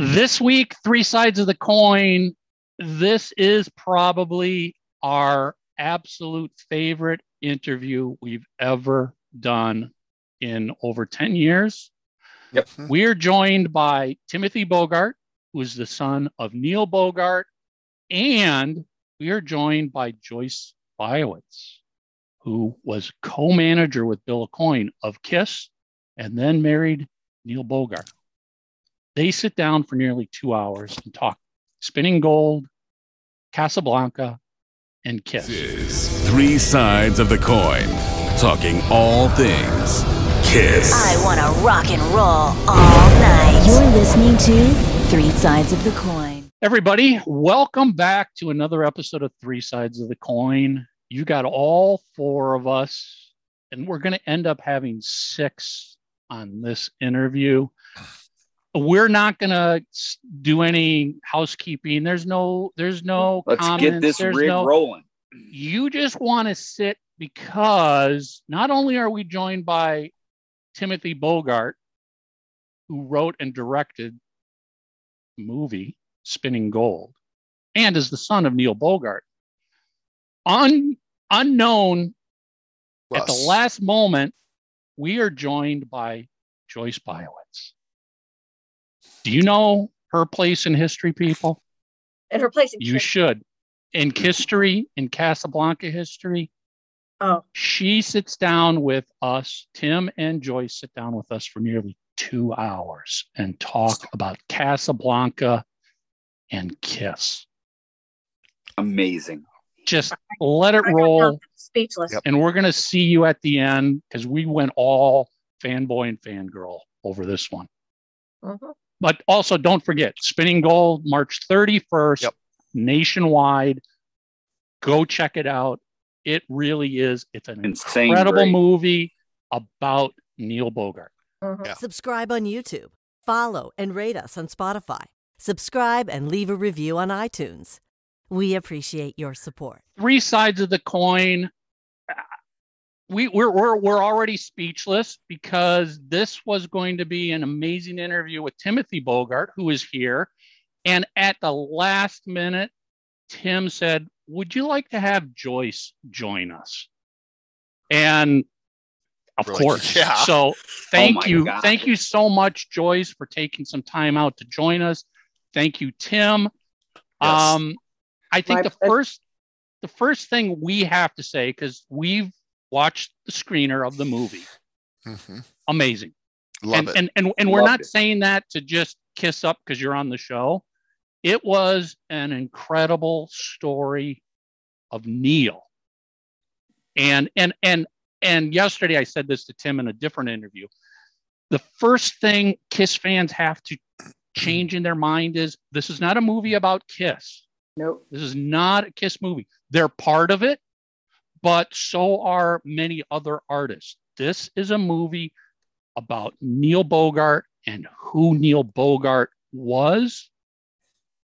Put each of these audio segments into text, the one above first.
This week, three sides of the coin. This is probably our absolute favorite interview we've ever done in over 10 years. Yep. Hmm. We are joined by Timothy Bogart, who is the son of Neil Bogart, and we are joined by Joyce Biawitz, who was co manager with Bill Aucoin of Kiss and then married Neil Bogart. They sit down for nearly two hours and talk spinning gold, Casablanca, and Kiss. Is Three sides of the coin, talking all things Kiss. I want to rock and roll all night. You're listening to Three Sides of the Coin. Everybody, welcome back to another episode of Three Sides of the Coin. You got all four of us, and we're going to end up having six on this interview. We're not going to do any housekeeping. There's no, there's no. Let's comments. get this There's rig no, rolling. you just want to sit because not only are we joined by Timothy Bogart, who wrote and directed the movie Spinning Gold, and is the son of Neil Bogart. Un, unknown at the last moment, we are joined by Joyce Biawitz. Do you know her place in history, people? and her place in You Kiss. should. In history, in Casablanca history, Oh, she sits down with us, Tim and Joyce sit down with us for nearly two hours and talk about Casablanca and Kiss. Amazing. Just let it roll. Speechless. Yep. and we're going to see you at the end because we went all fanboy and fangirl over this one. Mhm. But also, don't forget Spinning Gold, March 31st, Yep. nationwide. Go check it out. It really is. It's an Insane incredible great. movie about Neil Bogart. Mhm. Yeah. Subscribe on YouTube. Follow and rate us on Spotify. Subscribe and leave a review on iTunes. We appreciate your support. Three sides of the coin. We, we're, we're, we're already speechless because this was going to be an amazing interview with Timothy Bogart, who is here. And at the last minute, Tim said, Would you like to have Joyce join us? And of Really? course. Yeah. So thank my you. God. Thank you so much, Joyce, for taking some time out to join us. Thank you, Tim. Yes. Um, I think My the pleasure. first the first thing we have to say, because we've watched the screener of the movie, Mhm. amazing. Love and, it. and and and we're Loved not it. saying that to just kiss up because you're on the show. It was an incredible story of Neil. And and and and yesterday I said this to Tim in a different interview. The first thing Kiss fans have to change in their mind is this is not a movie about Kiss. Nope. This is not a Kiss movie. They're part of it, but so are many other artists. This is a movie about Neil Bogart and who Neil Bogart was.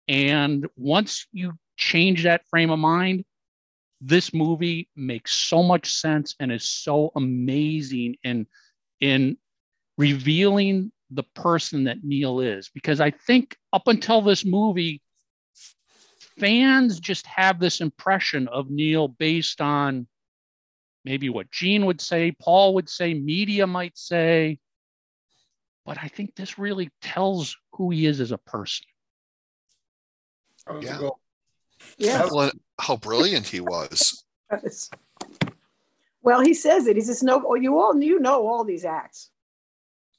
And once you change that frame of mind, this movie makes so much sense and is so amazing in in revealing the person that Neil is. Because I think up until this movie, fans just have this impression of Neil based on maybe what Gene would say, Paul would say, media might say. But I think this really tells who he is as a person. Oh, yeah. Yeah. Well, how brilliant he was. Well, he says it. He says, "No, oh, you all you know all these acts.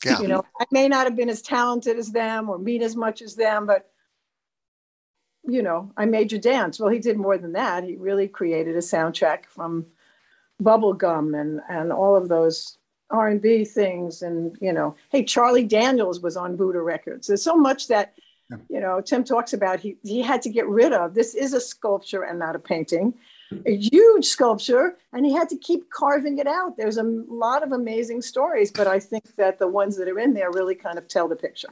Yeah. You know, I may not have been as talented as them or mean as much as them, but you know, I made you dance. Well, he did more than that. He really created a soundtrack from Bubblegum and and all of those R and B things. And you know, hey, Charlie Daniels was on Buddah Records. There's so much that you know Tim talks about. He he had to get rid of. This is a sculpture and not a painting a huge sculpture and he had to keep carving it out there's a lot of amazing stories but i think that the ones that are in there really kind of tell the picture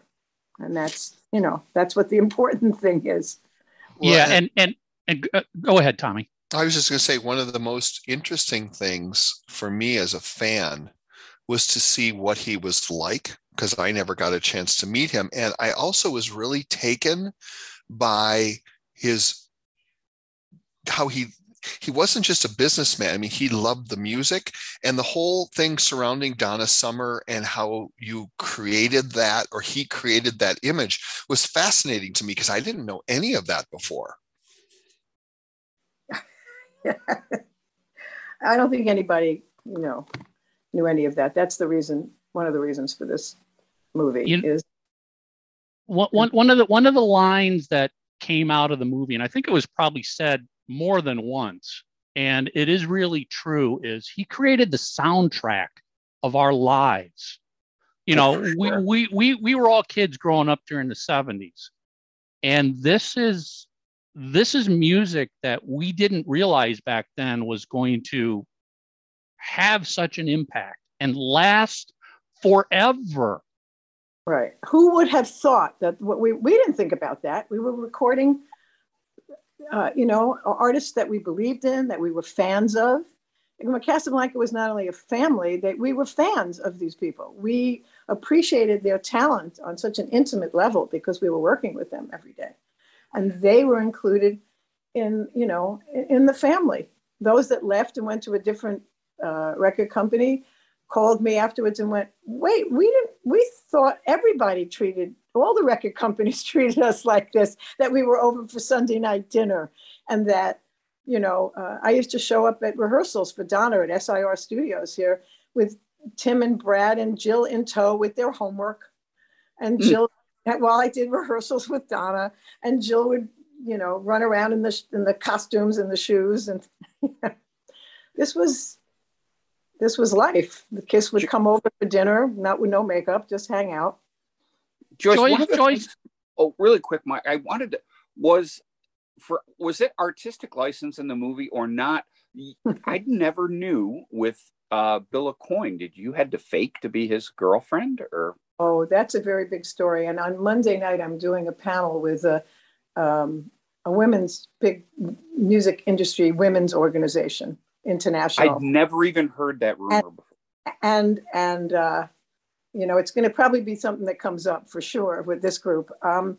and that's you know that's what the important thing is Well, yeah, and and and uh, go ahead, Tommy. I was just going to say one of the most interesting things for me as a fan was to see what he was like because I never got a chance to meet him. And I also was really taken by his how he he wasn't just a businessman. I mean, he loved the music and the whole thing surrounding Donna Summer and how you created that or he created that image was fascinating to me because I didn't know any of that before. I don't think anybody, you know, knew any of that. That's the reason, one of the reasons for this movie You- is one, one, one of the one of the lines that came out of the movie, and I think it was probably said more than once, and it is really true, is he created the soundtrack of our lives. You know, for we, we we we were all kids growing up during the 70s. And this is this is music that we didn't realize back then was going to have such an impact and last forever. Right. Who would have thought that what we we didn't think about that. We were recording uh, you know, artists that we believed in, that we were fans of. Casablanca was not only a family, that we were fans of these people. We appreciated their talent on such an intimate level because we were working with them every day. And they were included in, you know, in- in the family. Those that left and went to a different uh, record company called me afterwards and went, "Wait, we didn't. We thought everybody treated all the record companies treated us like this. That we were over for Sunday night dinner, and that, you know, uh, I used to show up at rehearsals for Donna at SIR Studios here with Tim and Brad and Jill in tow with their homework, and Mm. Jill while I did rehearsals with Donna, and Jill would, you know, run around in the in the costumes and the shoes, and this was this was life. The kiss would come over for dinner, not with no makeup, just hang out. Joyce, Joyce- the Joyce- things- oh, really quick, Mike. I wanted to was for was it artistic license in the movie or not? I never knew with uh, Bill Aucoin. Did you had to fake to be his girlfriend or? Oh, that's a very big story. And on Monday night, I'm doing a panel with a, um, a women's big music industry women's organization, international. I'd never even heard that rumor before. and and uh, you know it's going to probably be something that comes up for sure with this group. Um,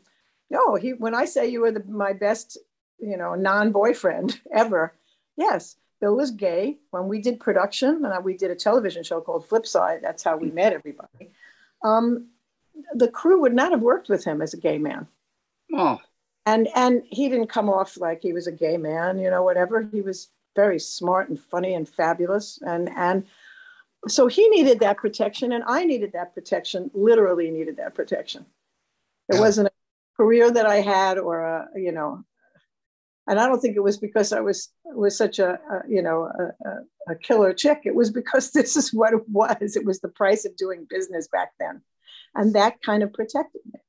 no, he when I say you were the, my best, you know, non-boyfriend ever, yes, Bill was gay when we did production and we did a television show called Flipside. That's how we met everybody. Um, the crew would not have worked with him as a gay man Oh, and and he didn't come off like he was a gay man you know whatever he was very smart and funny and fabulous. And and so he needed that protection and i needed that protection literally needed that protection. It Yeah. wasn't a career that i had or a you know and i don't think it was because i was was such a, a you know a, a, killer chick. It was because this is what it was. It was the price of doing business back then. And that kind of protected me.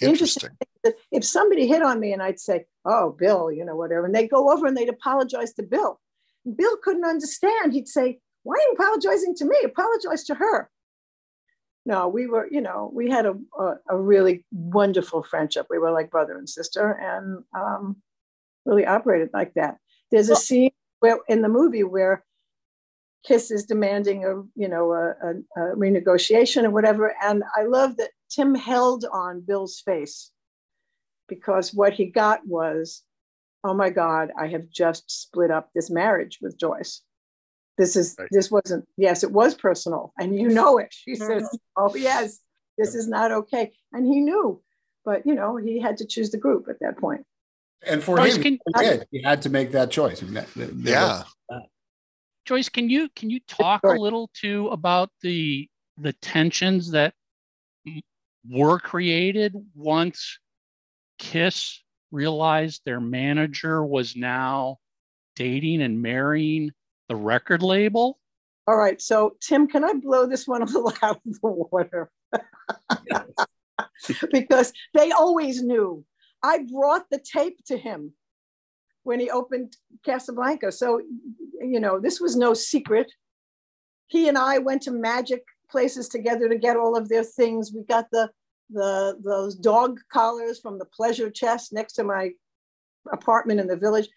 Interesting. that if somebody hit on me and I'd say, "Oh, Bill," you know, whatever, and they'd go over and they'd apologize to Bill. Bill couldn't understand. He'd say, "Why are you apologizing to me? Apologize to her." No, we were, you know, we had a a, a really wonderful friendship. We were like brother and sister, and um, really operated like that. There's a scene where in the movie where Kiss is demanding a you know a, a, a renegotiation or whatever, and I love that Tim held on Bill's face because what he got was, oh my God, I have just split up this marriage with Joyce. This is Right. this wasn't yes, it was personal, and you know it. She says, oh yes, this is not okay, and he knew, but you know he had to choose the group at that point. And for Joyce, him, can- he did. He had to make that choice. I mean, that- that- there Yeah. Joyce, can you can you talk a little too about the the tensions that were created once Kiss realized their manager was now dating and marrying the record label? All right, so Tim, can I blow this one a little out of the water? because they always knew. I brought the tape to him when he opened Casablanca. So, you know, this was no secret. He and I went to magic places together to get all of their things. We got the the those dog collars from the pleasure chest next to my apartment in the village.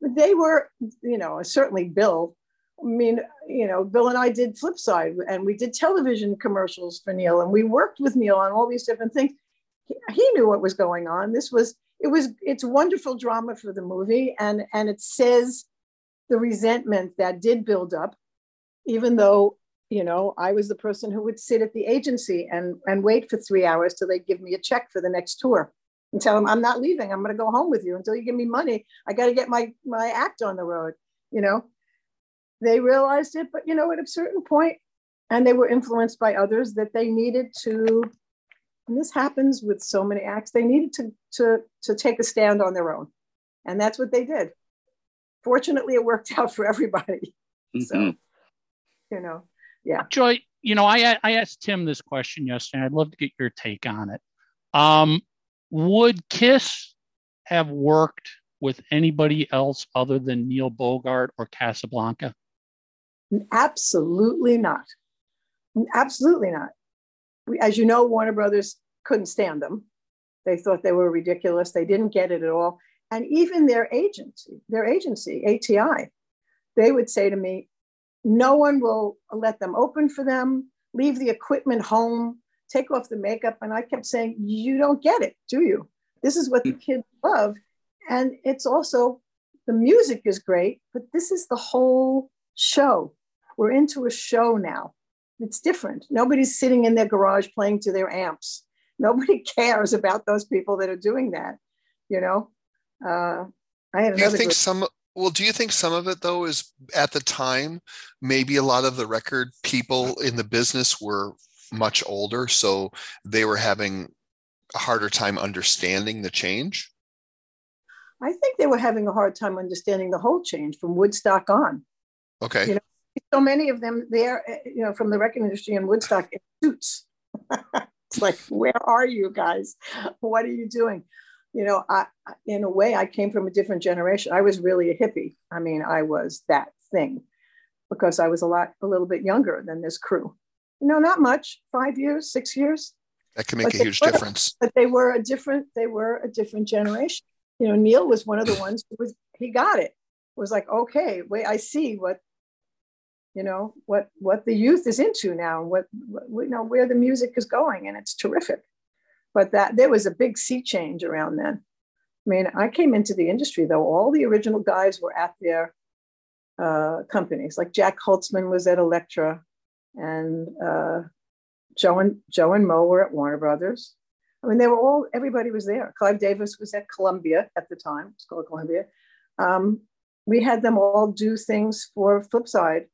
They were, you know, certainly Bill I mean, you know, Bill and I did Flipside and we did television commercials for Neil and we worked with Neil on all these different things. He, he knew what was going on. This was, it was, it's wonderful drama for the movie and, and it says the resentment that did build up, even though, you know, I was the person who would sit at the agency and, and wait for three hours till they give me a check for the next tour and tell them I'm not leaving. I'm going to go home with you until you give me money. I got to get my, my act on the road, you know? they realized it, but you know, at a certain point, and they were influenced by others that they needed to, and this happens with so many acts, they needed to to to take a stand on their own. And that's what they did. Fortunately, it worked out for everybody. Mm-hmm. So, you know, yeah. Joy, you know, I I asked Tim this question yesterday. I'd love to get your take on it. Um, would Kiss have worked with anybody else other than Neil Bogart or Casablanca? Absolutely not. Absolutely not. We, as you know, Warner Brothers couldn't stand them. They thought they were ridiculous. They didn't get it at all. And even their agency, their agency, ATI, they would say to me, no one will let them open for them, leave the equipment home, take off the makeup. And I kept saying, you don't get it, do you? This is what the kids love. And it's also, the music is great, but this is the whole show. We're into a show now. It's different. Nobody's sitting in their garage playing to their amps. Nobody cares about those people that are doing that. You know, uh, I had Do you think group- some? Well, do you think some of it though is at the time maybe a lot of the record people in the business were much older, so they were having a harder time understanding the change? I think they were having a hard time understanding the whole change from Woodstock on. Okay. You know, so many of them there, eh, you know, from the record industry in Woodstock in suits. it's like, where are you guys? What are you doing? You know, I, in a way, I came from a different generation. I was really a hippie. I mean, I was that thing because I was a lot, a little bit younger than this crew. No, not much. Five years, six years. That can make But a huge were- difference. But they were a different. They were a different generation. You know, Neil was one of the ones who was. He got it. Was like, okay, wait, I see what. You know what what the youth is into now, what, what you know where the music is going, and it's terrific. But that there was a big sea change around then. I mean, I came into the industry though; all the original guys were at their uh, companies. Like Jac Holzman was at Elektra, and uh, Joe and Joe and Mo were at Warner Brothers. I mean, they were all everybody was there. Clive Davis was at Columbia at the time. It's called Columbia. Um, we had them all do things for Flipside.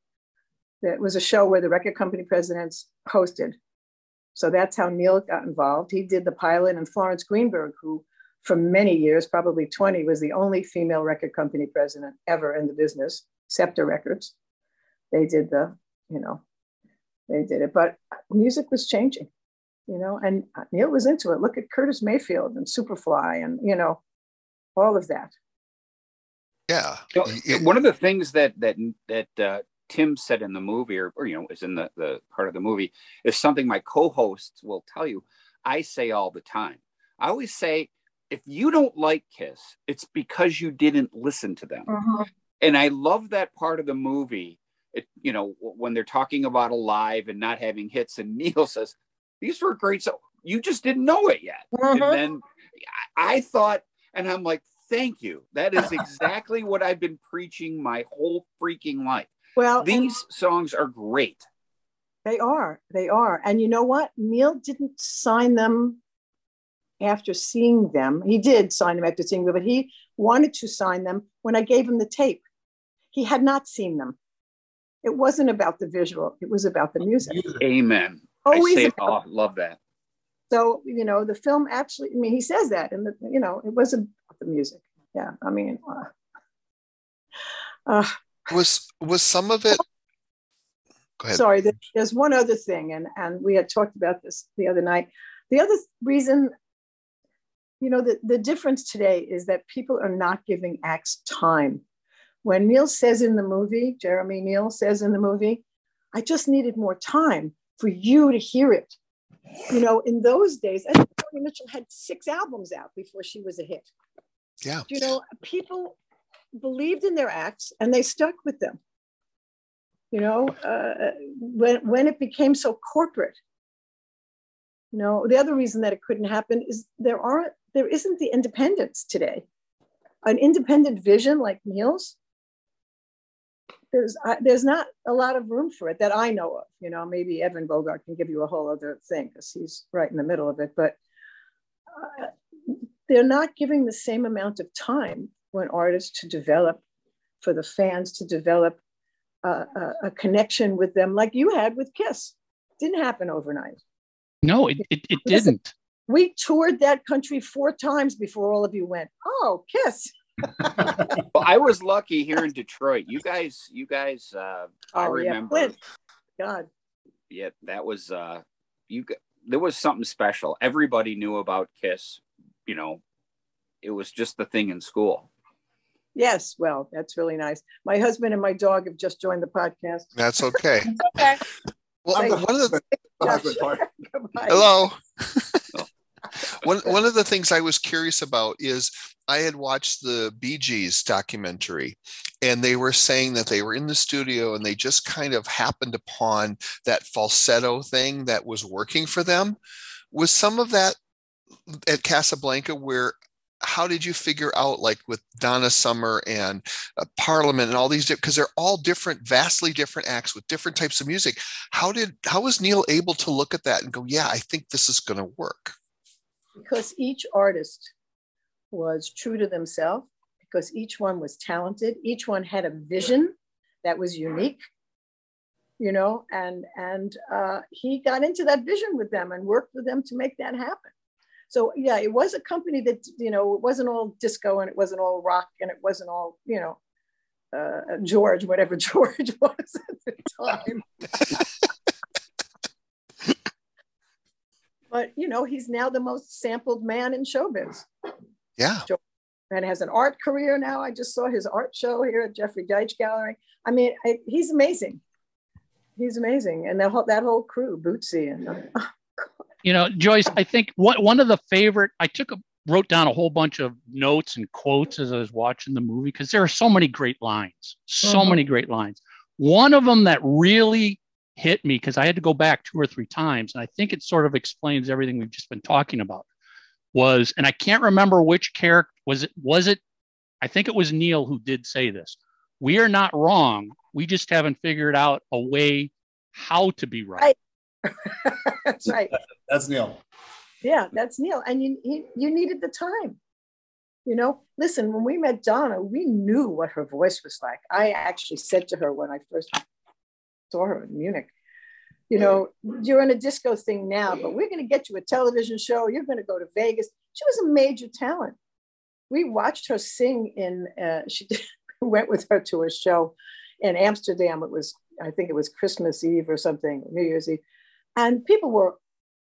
That was a show where the record company presidents hosted. So that's how Neil got involved. He did the pilot, and Florence Greenberg, who for many years, probably 20, was the only female record company president ever in the business, Scepter Records. They did the, you know, they did it. But music was changing, you know, and Neil was into it. Look at Curtis Mayfield and Superfly and, you know, all of that. Yeah. You know, one of the things that that that uh, Tim said in the movie, or, or you know, is in the the part of the movie, is something my co-hosts will tell you. I say all the time. I always say, if you don't like Kiss, it's because you didn't listen to them. Mm-hmm. And I love that part of the movie. It, you know, when they're talking about Alive and not having hits, and Neil says, "These were great." So you just didn't know it yet. And mm-hmm. then I I thought, and I'm like, thank you. That is exactly what I've been preaching my whole freaking life. Well, These songs are great. They are. They are. And you know what? Neil didn't sign them after seeing them. He did sign them after seeing them, but he wanted to sign them when I gave him the tape. He had not seen them. It wasn't about the visual, it was about the music. Amen. Always I say, about- oh, love that. So, you know, the film actually, I mean, he says that, and, you know, it wasn't about the music. Yeah. I mean, uh, uh, Was was some of it? Go ahead. Sorry, there's one other thing, and, and we had talked about this the other night. The other reason, you know, the, the difference today is that people are not giving acts time. When Neil says in the movie, Jeremy Neal says in the movie, I just needed more time for you to hear it. You know, in those days, and Mitchell had six albums out before she was a hit. Yeah. You know, people believed in their acts and they stuck with them. You know, uh, when when it became so corporate. You know, the other reason that it couldn't happen is there aren't there isn't the independence today. An independent vision like Neil's, there's uh, there's not a lot of room for it that I know of. You know, maybe Evan Bogart can give you a whole other thing because he's right in the middle of it. But uh, they're not giving the same amount of time when artist to develop, for the fans to develop uh, a, a connection with them, like you had with Kiss. Didn't happen overnight. No, it, it, it Listen, didn't. We toured that country four times before all of you went. Oh, Kiss. Well, I was lucky here in Detroit. You guys, you guys, uh, I Oh, yeah, remember. Flint. God. Yeah, that was uh, you. There was something special. Everybody knew about Kiss. You know, it was just the thing in school. Yes, well, that's really nice. My husband and my dog have just joined the podcast. That's okay. Okay. Well, Thank one of the The husband part. Goodbye. hello. one one of the things I was curious about is I had watched the Bee Gees documentary, and they were saying that they were in the studio and they just kind of happened upon that falsetto thing that was working for them. Was some of that at Casablanca where? How did you figure out, like with Donna Summer and uh, Parliament and all these, because they're all different, vastly different acts with different types of music. How did how was Neil able to look at that and go, yeah, I think this is going to work? because each artist was true to themselves because each one was talented each one had a vision that was unique you know and and uh, he got into that vision with them and worked with them to make that happen so yeah it was a company that you know it wasn't all disco and it wasn't all rock and it wasn't all you know uh, george whatever george was at the time. But you know he's now the most sampled man in showbiz. Yeah. and has an art career now. I just saw his art show here at jeffrey deitch gallery. I mean I, he's amazing. He's amazing. And that whole that whole crew bootsy and uh, You know, Joyce, I think one, one of the favorite, I took a, wrote down a whole bunch of notes and quotes as I was watching the movie because there are so many great lines, so Mhm. many great lines. One of them that really hit me because I had to go back two or three times, and I think it sort of explains everything we've just been talking about. Was and I can't remember which character was it. Was it? I think it was Neil who did say this. We are not wrong. We just haven't figured out a way how to be right. That's right. That's Neil. yeah that's neil. And you he, you needed the time. You know listen when we met donna we knew what her voice was like. I actually said to her when i first saw her in munich you know you're in a disco thing now but we're going to get you a television show. You're going to go to vegas. She was a major talent. We watched her sing in uh, she did, went with her to a show in amsterdam. It was i think it was christmas eve or something new year's eve and people were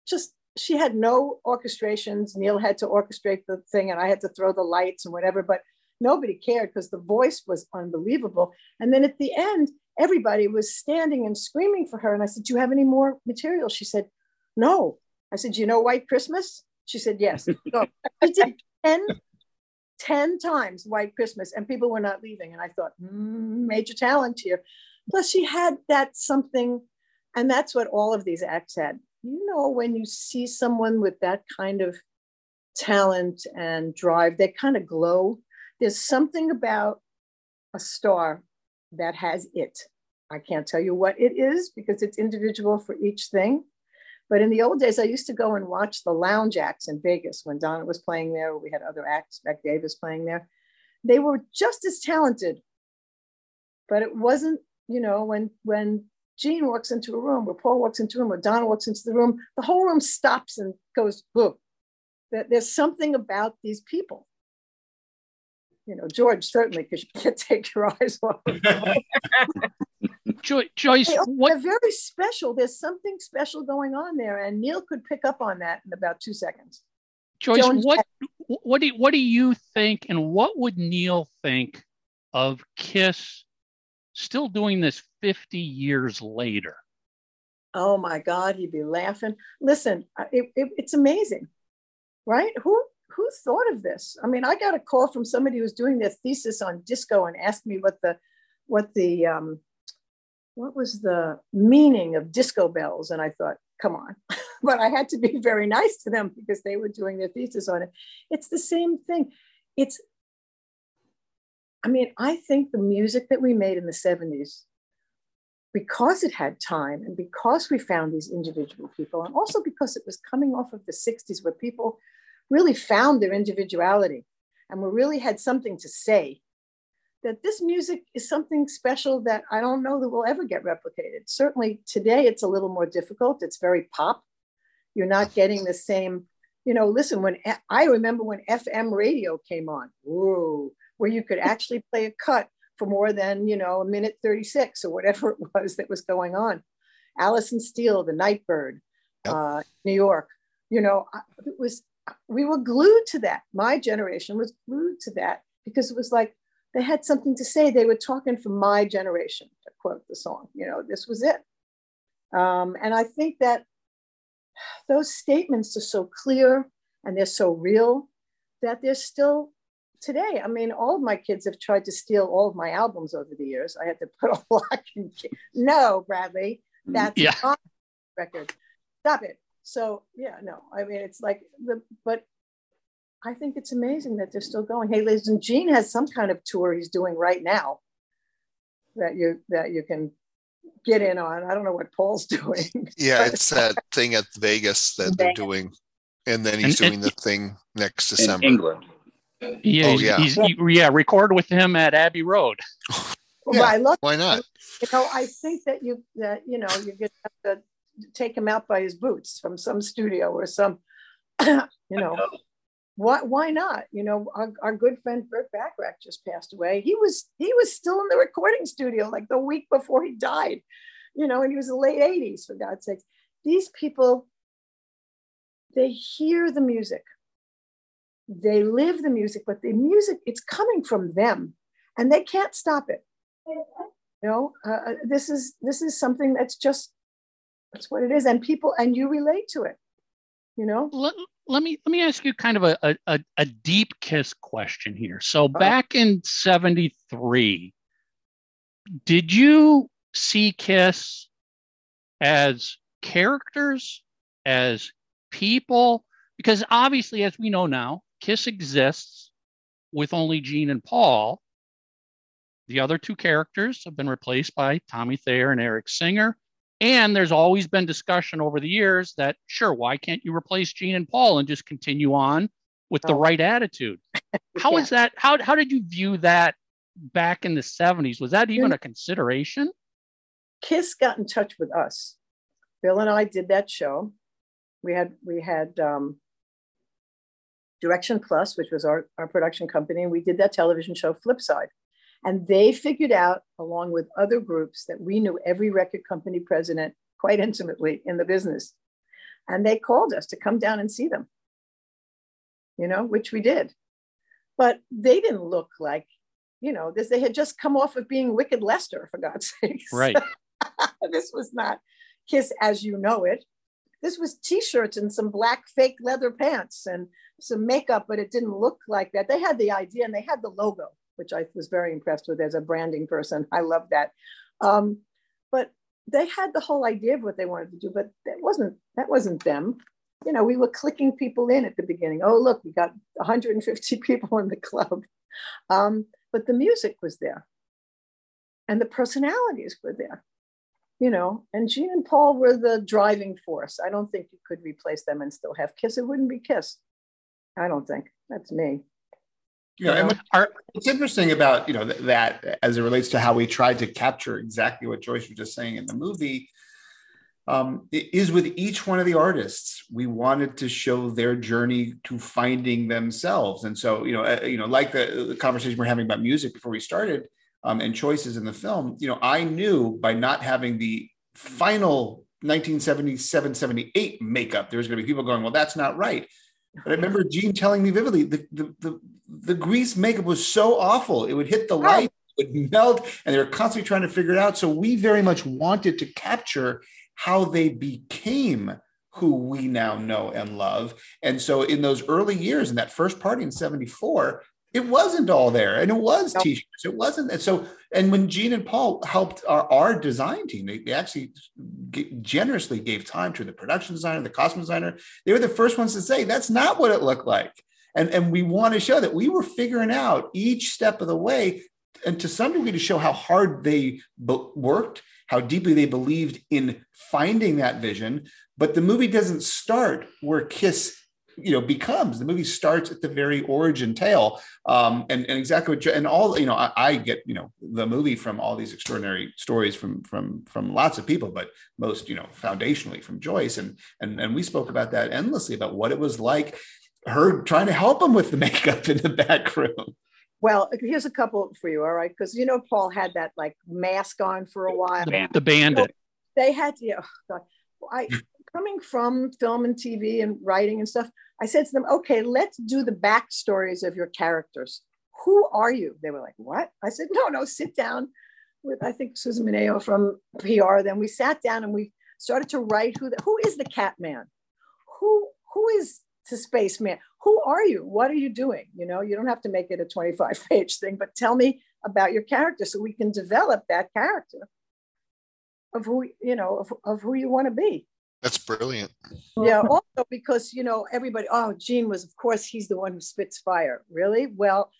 just she had no orchestrations. Neil had to orchestrate the thing and i had to throw the lights and whatever but nobody cared because the voice was unbelievable. And then at the end everybody was standing and screaming for her. And i said do you have any more material? She said no. I said you know white christmas? She said yes. So i did 10 10 times white christmas and people were not leaving. And i thought mm, major talent here. Plus she had that something and that's what all of these acts had you know when you see someone with that kind of talent and drive they kind of glow there's something about a star that has it. I can't tell you what it is because it's individual for each thing. But in the old days i used to go and watch the lounge acts in vegas when donna was playing there we had other acts mac davis playing there. They were just as talented. But it wasn't you know when when Gene walks into a room, or Paul walks into a room, or Donna walks into the room, the whole room stops and goes, boom. There's something about these people. You know, George, certainly, because you can't take your eyes off. of them. Jo- Joyce, They- what They're very special. There's something special going on there. And Neil could pick up on that in about two seconds. Joyce, Jones- what what do what do you think, and what would Neil think of Kiss still doing this 50 years later? Oh my God, he'd be laughing. Listen, it, it, it's amazing, right? Who who thought of this? I mean, I got a call from somebody who was doing their thesis on disco and asked me what the what the um, what was the meaning of disco bells? And I thought, come on. but I had to be very nice to them because they were doing their thesis on it. It's the same thing. It's, I mean, I think the music that we made in the 70s, because it had time and because we found these individual people, and also because it was coming off of the 60s where people really found their individuality and we really had something to say that this music is something special that I don't know that will ever get replicated. Certainly today it's a little more difficult. It's very pop. You're not getting the same, you know, listen, when I remember when FM radio came on, whoa, where you could actually play a cut for more than, you know, a minute 36 or whatever it was that was going on. Alison Steele, the Nightbird, yep. uh, New York, you know, it was, we were glued to that. My generation was glued to that because it was like, they had something to say. They were talking for my generation, to quote the song. You know, this was it. Um, and I think that those statements are so clear and they're so real that they're still today. I mean, all of my kids have tried to steal all of my albums over the years. I had to put a lock in. No, Bradley, mm, that's yeah. not record. Stop it. So yeah, no. I mean, it's like the but I think it's amazing that they're still going. Hey, ladies, and Gene has some kind of tour he's doing right now that you that you can get in on. I don't know what Paul's doing. Yeah, it's that thing at Vegas that they're doing, and then he's And- doing the thing next In December. England. Yeah, Oh, he's, yeah. he's- yeah. Record with him at Abbey Road. Well, I love Why not? you know, I think that you that you know you're gonna have to take him out by his boots from some studio or some, you know, why why not? You know, our, our good friend Burt Bacharach just passed away. He was he was still in the recording studio like the week before he died, you know, and he was in the late 80s for God's sakes. These people, they hear the music, they live the music, but the music it's coming from them, and they can't stop it. You know uh, this is this is something that's just that's what it is and people and you relate to it you know? Let, let me let me ask you kind of a, a, a deep kiss question here. So back in 73 did you see kiss as characters as people? Because obviously as we know now kiss exists with only gene and paul the other two characters have been replaced by tommy thayer and eric singer and there's always been discussion over the years that, sure, why can't you replace Gene and Paul and just continue on with the Oh. right attitude? How is that? How, how did you view that back in the 70s? Was that even a consideration? kiss got in touch with us bill and i did that show we had we had um, direction plus which was our, our production company and we did that television show flipside. And they figured out along with other groups that we knew every record company president quite intimately in the business. And they called us to come down and see them you know which we did. But they didn't look like you know this they had just come off of being wicked lester for god's sakes. Right. this was not kiss as you know it this was t-shirts and some black fake leather pants and some makeup but it didn't look like that. They had the idea and they had the logo which i was very impressed with as a branding person. I love that. Um, but they had the whole idea of what they wanted to do but that wasn't that wasn't them. You know we were clicking people in at the beginning. Oh look we got 150 people in the club. Um, but the music was there. And the personalities were there you know and gene and paul were the driving force. I don't think you could replace them and still have kiss. It wouldn't be kiss i don't think. That's me. Yeah, and what- Are, what's interesting about you know th- that as it relates to how we tried to capture exactly what Joyce was just saying in the movie um, i- is with each one of the artists we wanted to show their journey to finding themselves. And so you know uh, you know like the, the conversation we're having about music before we started um, and choices in the film you know i knew by not having the final 1977 78 makeup there was going to be people going well that's not right but I remember Gene telling me vividly the, the, the, the grease makeup was so awful. It would hit the light, it would melt, and they were constantly trying to figure it out. So we very much wanted to capture how they became who we now know and love. And so in those early years, in that first party in 74, It wasn't all there, and it was t-shirts. It wasn't and so. And when Gene and Paul helped our, our design team, they, they actually g- generously gave time to the production designer, the costume designer. They were the first ones to say that's not what it looked like, and and we want to show that we were figuring out each step of the way, and to some degree to show how hard they b- worked, how deeply they believed in finding that vision. But the movie doesn't start where Kiss you know becomes the movie starts at the very origin tale um and, and exactly what Jo- and all you know I, I get you know the movie from all these extraordinary stories from from from lots of people but most you know foundationally from joyce and and and we spoke about that endlessly about what it was like her trying to help him with the makeup in the back room Well, here's a couple for you, all right? Because you know Paul had that like mask on for a while. The, the bandit. They had to. Oh God, I coming from film and TV and writing and stuff. I said to them, "Okay, let's do the backstories of your characters. Who are you?" They were like, "What?" I said, "No, no, sit down." With I think Susan Mineo from PR. Then we sat down and we started to write who the, who is the Cat Man, who who is the spaceman who are you what are you doing you know you don't have to make it a 25 page thing but tell me about your character so we can develop that character of who you know of, of who you want to be That's brilliant. yeah also because you know everybody oh gene was of course he's the one who spits fire really well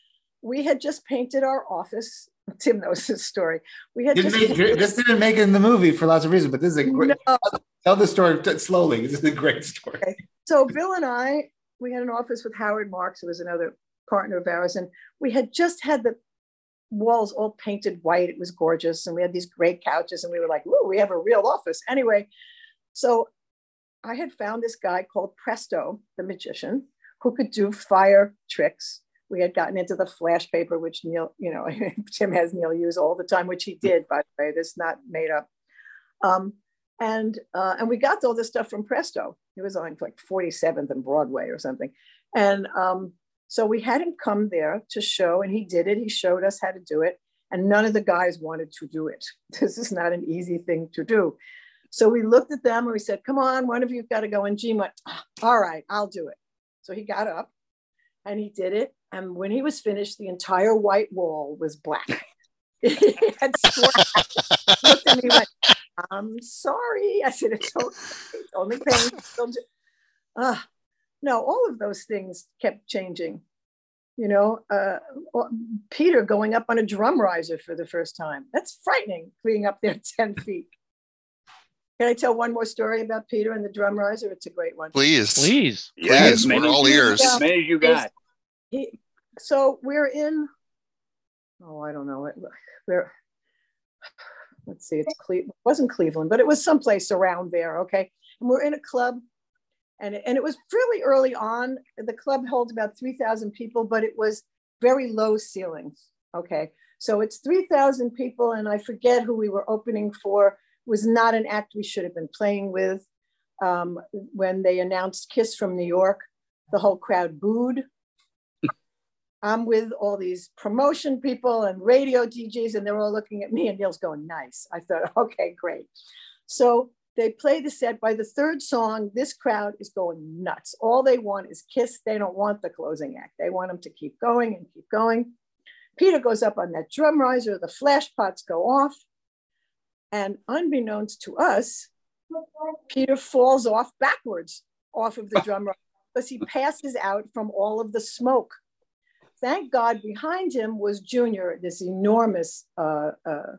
we had just painted our office tim knows this story we had Didn't just make- this didn't make it in the movie for lots of reasons but this is a great No. tell the story slowly this is a great story so Bill and I, we had an office with Howard Marks, who was another partner of ours, and we had just had the walls all painted white. It was gorgeous, and we had these great couches, and we were like, "Ooh, we have a real office." Anyway, so I had found this guy called Presto, the magician, who could do fire tricks. We had gotten into the flash paper, which Neil, you know, Tim has Neil use all the time, which he did, by the way. This is not made up. Um, and uh, and we got all this stuff from Presto. It was on like 47th and Broadway or something. And um, so we had him come there to show, and he did it. He showed us how to do it, and none of the guys wanted to do it. This is not an easy thing to do. So we looked at them and we said, "Come on, one of you've got to go." And Gene went, "Ah, "All right, I'll do it." So he got up and he did it. And when he was finished, the entire white wall was black. he had looked at me like, I'm sorry. I said, it's okay. It's only paint. Do-" Ah, no, all of those things kept changing. You know, uh, Peter going up on a drum riser for the first time. That's frightening, being up there 10 feet. Can I tell one more story about Peter and the drum riser? It's a great one. Please. Please. Yeah, Please, we're all ears. As many as you got. He, so we're in, oh, I don't know. It, we're, let's see, it's Cle- it wasn't Cleveland, but it was someplace around there. Okay. And we're in a club and it, and it was really early on. The club holds about 3,000 people, but it was very low ceilings. Okay. So it's 3,000 people. And I forget who we were opening for. Was not an act we should have been playing with. Um, when they announced Kiss from New York, the whole crowd booed. I'm with all these promotion people and radio DJs, and they're all looking at me, and Neil's going, nice. I thought, okay, great. So they play the set. By the third song, this crowd is going nuts. All they want is Kiss. They don't want the closing act. They want them to keep going and keep going. Peter goes up on that drum riser, the flash pots go off. And unbeknownst to us, Peter falls off backwards off of the drum because he passes out from all of the smoke thank God behind him was Junior, this enormous uh, uh,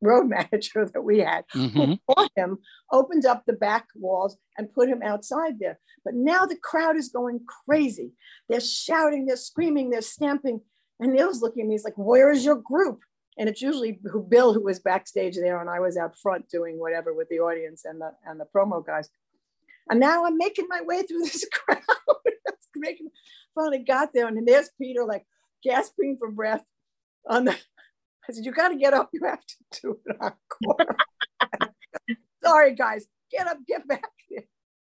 road manager that we had, Mhm. who caught him, opened up the back walls, and put him outside there. But now the crowd is going crazy. They're shouting, they're screaming, they're stamping. And Neil's looking at me, he's like, Where is your group? And it's usually who Bill, who was backstage there, and I was out front doing whatever with the audience and the and the promo guys. And now I'm making my way through this crowd. Making, finally got there, and there's Peter like gasping for breath. On the, I said, "You got to get up. You have to do it encore." Sorry, guys, get up, get back there.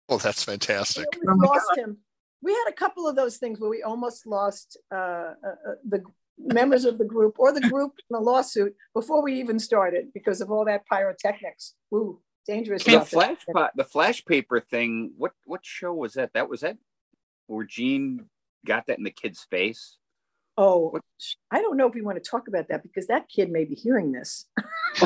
Oh, that's fantastic. We almost lost him. We had a couple of those things where we almost lost uh, uh, uh, the members of the group or the group in the lawsuit before we even started because of all that pyrotechnics. Ooh, dangerous The stuff. flash the flash paper thing. What what show was that? That was that where Gene got that in the kid's face. Oh, I don't know if we want to talk about that because that kid may be hearing this.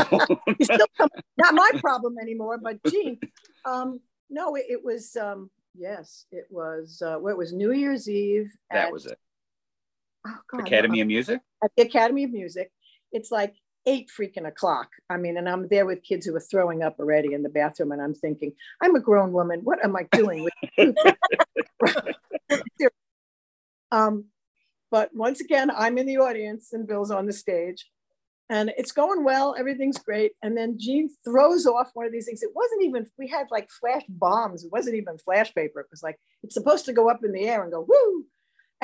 He's still coming- not my problem anymore, but Gene. Um, no, it, it was um, yes, it was uh, well, it was New Year's Eve. That at- was it. Oh, God, Academy of Music. at the Academy of Music. It's like eight freaking o'clock. I mean, and I'm there with kids who are throwing up already in the bathroom, and I'm thinking, I'm a grown woman. What am I doing? with um, but once again, I'm in the audience and Bill's on the stage. And it's going well, everything's great. And then Gene throws off one of these things. It wasn't even, we had like flash bombs. It wasn't even flash paper. It was like, it's supposed to go up in the air and go, woo.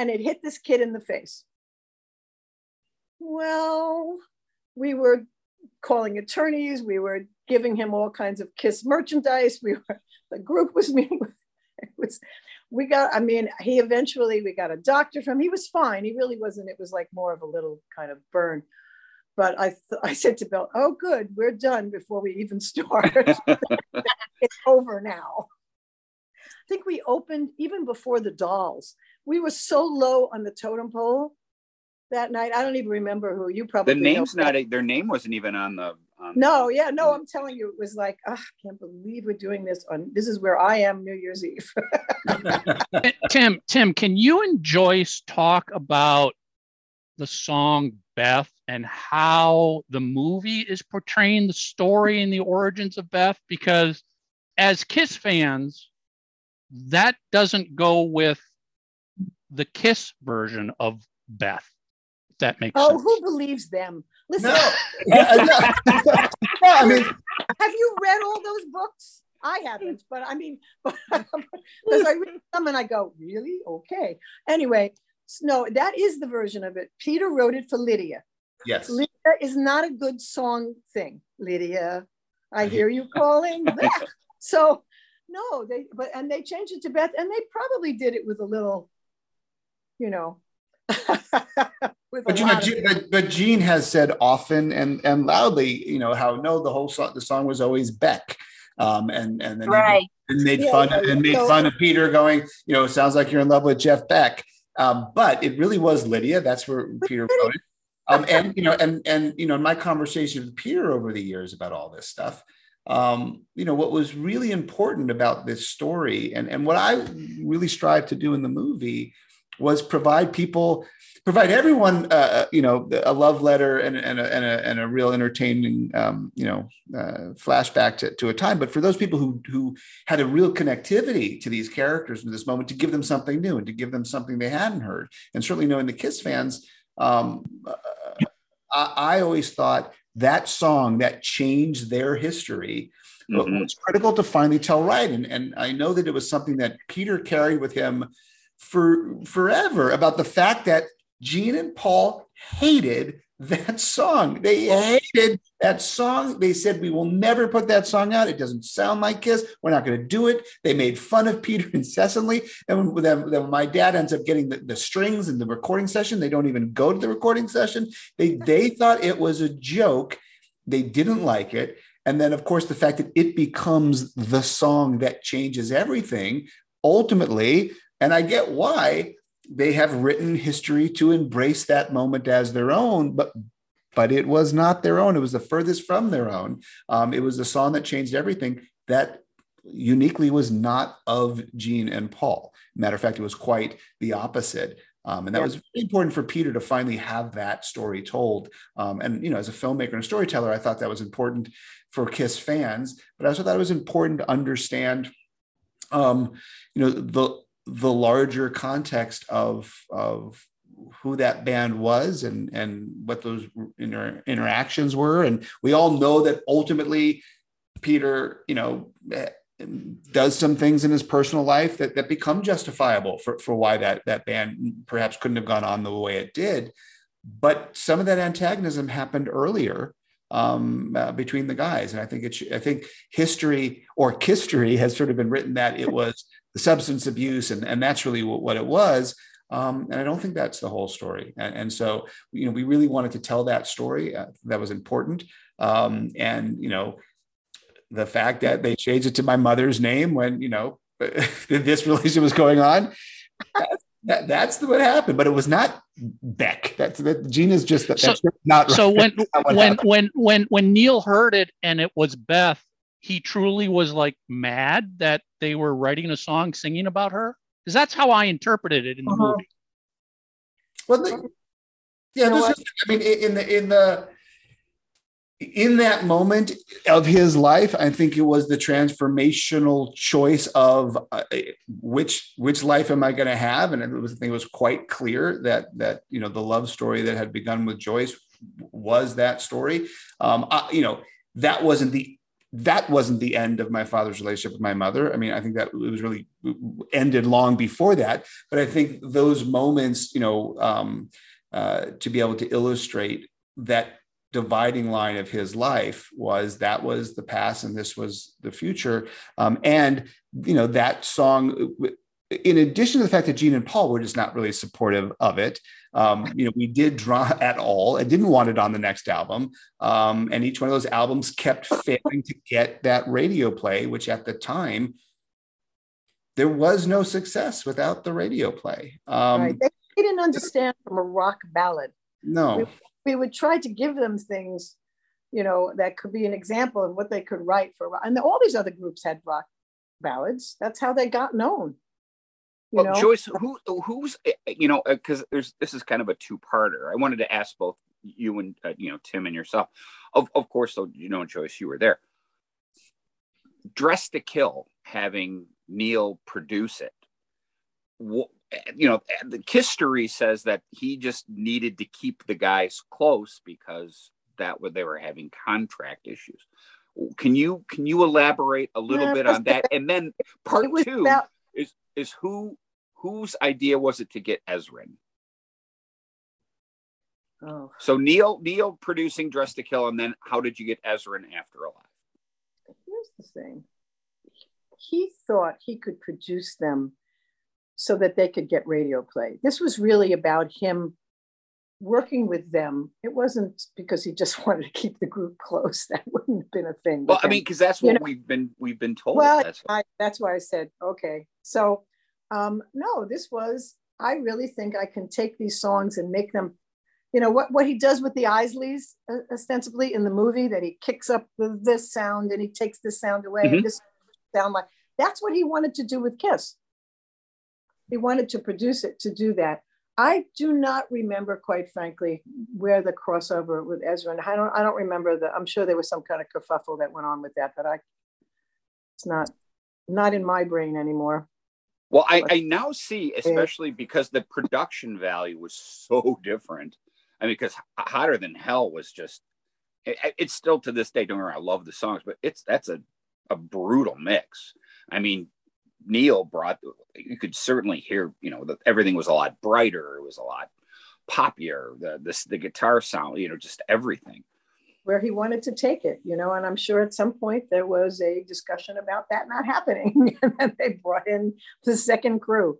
And it hit this kid in the face. Well, we were calling attorneys. We were giving him all kinds of KISS merchandise. We were, the group was meeting with, it was, we got, I mean, he eventually, we got a doctor from, he was fine. He really wasn't, it was like more of a little kind of burn. But I, th- I said to Bill, oh, good, we're done before we even start. it's over now. I think we opened even before the dolls. We were so low on the totem pole that night. I don't even remember who you probably The know. name's not. A, their name wasn't even on the. On No, yeah, no, I'm telling you, it was like, "Ah, I can't believe we're doing this on this is where I am New Year's Eve. Tim, Tim, can you and Joyce talk about the song Beth and how the movie is portraying the story and the origins of Beth? Because as Kiss fans, that doesn't go with the Kiss version of Beth. That makes oh, sense. who believes them? Listen, No. Yeah, no. no, I mean, have you read all those books? I haven't, but I mean, because I read them and I go, really? Okay. Anyway, no, that is the version of it. Peter wrote it for Lydia. yes. Lydia is not a good song thing. Lydia, I hear you calling Beth. So no, they but and they changed it to Beth, and they probably did it with a little, you know, with But you know, lot of- Gene, but, but Gene has said often and and loudly, you know, how no, the whole song, the song was always Beck, um, and and then he- and made Yeah, fun yeah, and made so- fun of Peter, going, you know, it sounds like you're in love with Jeff Beck, um, but it really was Lydia. That's where Peter wrote it. Um, and you know, and and you know, in my conversation with Peter over the years about all this stuff, um, you know, what was really important about this story, and and what I really strive to do in the movie was provide people provide everyone uh, you know a love letter and, and, a, and, a, and a real entertaining um, you know uh, flashback to, to a time. But for those people who who had a real connectivity to these characters in this moment to give them something new and to give them something they hadn't heard. And certainly knowing the kiss fans um, uh, I, I always thought that song that changed their history Mhm. was critical to finally tell right and, and i know that it was something that peter carried with him for forever about the fact that Gene and Paul hated that song. They hated that song. They said, We will never put that song out. It doesn't sound like Kiss. We're not going to do it. They made fun of Peter incessantly. And when, then, then my dad ends up getting the, the strings in the recording session, they don't even go to the recording session. They, they thought it was a joke. They didn't like it. And then, of course, the fact that it becomes the song that changes everything ultimately and I get why they have written history to embrace that moment as their own, but but it was not their own. It was the furthest from their own. Um, it was the song that changed everything that uniquely was not of Gene and Paul. Matter of fact, it was quite the opposite. Um, and that Yeah. was really important for Peter to finally have that story told. Um, and you know, as a filmmaker and a storyteller, I thought that was important for Kiss fans, but I also thought it was important to understand, um, you know, the the larger context of of who that band was and and what those inter- interactions were. And we all know that ultimately peter you know eh, does some things in his personal life that, that become justifiable for, for why that that band perhaps couldn't have gone on the way it did. But some of that antagonism happened earlier um, uh, between the guys. And i think it i think history or history has sort of been written that it was the substance abuse and, and that's really what, what it was um, and i don't think that's the whole story and, and so you know we really wanted to tell that story uh, that was important um, and you know the fact that they changed it to my mother's name when you know this relationship was going on That, that's what happened, but it was not Beck. That's that. Gina's just that. So- That's just not So right. when That's when happened. when when when Neil heard it and it was Beth, he truly was like mad that they were writing a song singing about her. Because that's how I interpreted it in the Uh-huh. movie. Well, the, yeah, You know this is, I mean, in the in the in that moment of his life, I think it was the transformational choice of uh, which which life am I going to have, and it was I think it was quite clear that that you know the love story that had begun with Joyce was that story. Um, I, you know, that wasn't the that wasn't the end of my father's relationship with my mother. I mean, I think that it was really ended long before that. But I think those moments, you know, um, uh, to be able to illustrate that dividing line of his life was that was the past and this was the future. Um, and you know, that song. In addition to the fact that Gene and Paul were just not really supportive of it, um, you know, we did draw at all. I didn't want it on the next album. Um, and each one of those albums kept failing to get that radio play, which at the time, there was no success without the radio play. Um, right. They, they didn't understand from a rock ballad. No, We would try to give them things, you know, that could be an example of what they could write for. And all these other groups had rock ballads. That's how they got known. Well, know, Joyce, who who's eh, you know because there's this is kind of a two parter. I wanted to ask both you and uh, you know Tim and yourself. Of of course, though you know Joyce, you were there. Dress to Kill, having Neil produce it. wh- You know, the history says that he just needed to keep the guys close because that would they were having contract issues. Can you can you elaborate a little Yeah, bit on that? And then part two about is is who whose idea was it to get Ezrin? oh, So Neil Neil producing Dress to Kill, and then how did you get Ezrin after Alive? here's the thing. He thought he could produce them so that they could get radio play. This was really about him working with them. It wasn't because he just wanted to keep the group close. That wouldn't have been a thing. Well, I mean, because that's You what know- we've been we've been told. well, that's I, that's why I said, okay. So, um, no, this was, I really think I can take these songs and make them, you know, what, what he does with the Isleys, uh, ostensibly in the movie, that he kicks up the, this sound and he takes this sound away Mhm. and this sound like, that's what he wanted to do with Kiss. He wanted to produce it to do that. I do not remember, quite frankly, where the crossover with Ezrin. And I don't. I don't remember the. I'm sure there was some kind of kerfuffle that went on with that, but I. It's not, not in my brain anymore. Well, I, I now see, especially because the production value was so different. I mean, because Hotter Than Hell was just, it, it's still to this day, don't wrong, I love the songs, but it's, that's a, a brutal mix. I mean, Neil brought, you could certainly hear, you know, that everything was a lot brighter. It was a lot poppier. The, the, the guitar sound, you know, just everything. Where he wanted to take it, you know, and I'm sure at some point there was a discussion about that not happening, and they brought in the second crew.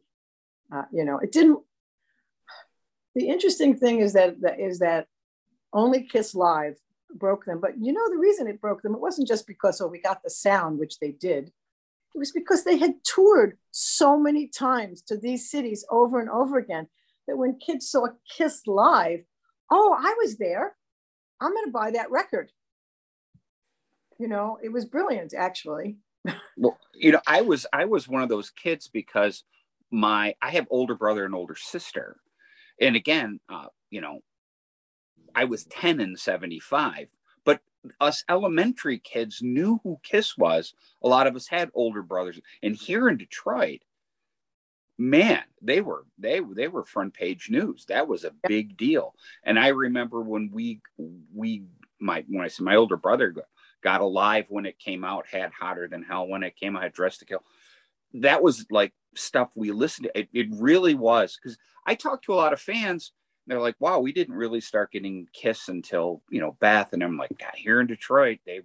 Uh, you know, it didn't. The interesting thing is that is that only Kiss Live broke them, but you know the reason it broke them, it wasn't just because oh we got the sound, which they did. It was because they had toured so many times to these cities over and over again that when kids saw Kiss live, oh, I was there. I'm going to buy that record. You know, it was brilliant, actually. Well, you know, I was I was one of those kids because my I have older brother and older sister, and again, uh, you know, I was ten in '75, but us elementary kids knew who Kiss was. A lot of us had older brothers, and here in Detroit, man, they were they they were front page news. That was a big deal. And I remember when we we my when I said my older brother got, alive when it came out, had hotter than hell when it came out, had dressed to kill. That was like stuff we listened to. It, it really was because I talked to a lot of fans. They're like, "Wow, we didn't really start getting Kiss until you know Beth," and I'm like, God, "Here in Detroit, they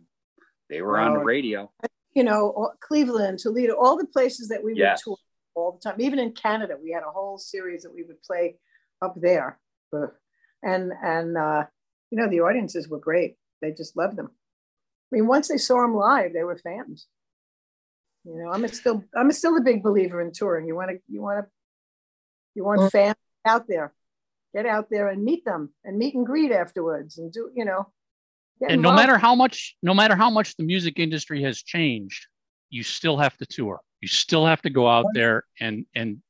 they were on the radio." You know, Cleveland, Toledo, all the places that we would Yes. tour all the time. Even in Canada, we had a whole series that we would play up there. And and uh, you know, the audiences were great. They just loved them. I mean, once they saw them live, they were fans. You know, I'm a still I'm a still a big believer in touring. You want to you want to You want fans out there. Get out there and meet them and meet and greet afterwards and do, you know. get and no matter how much no matter how much the music industry has changed you still have to tour you still have to go out there and and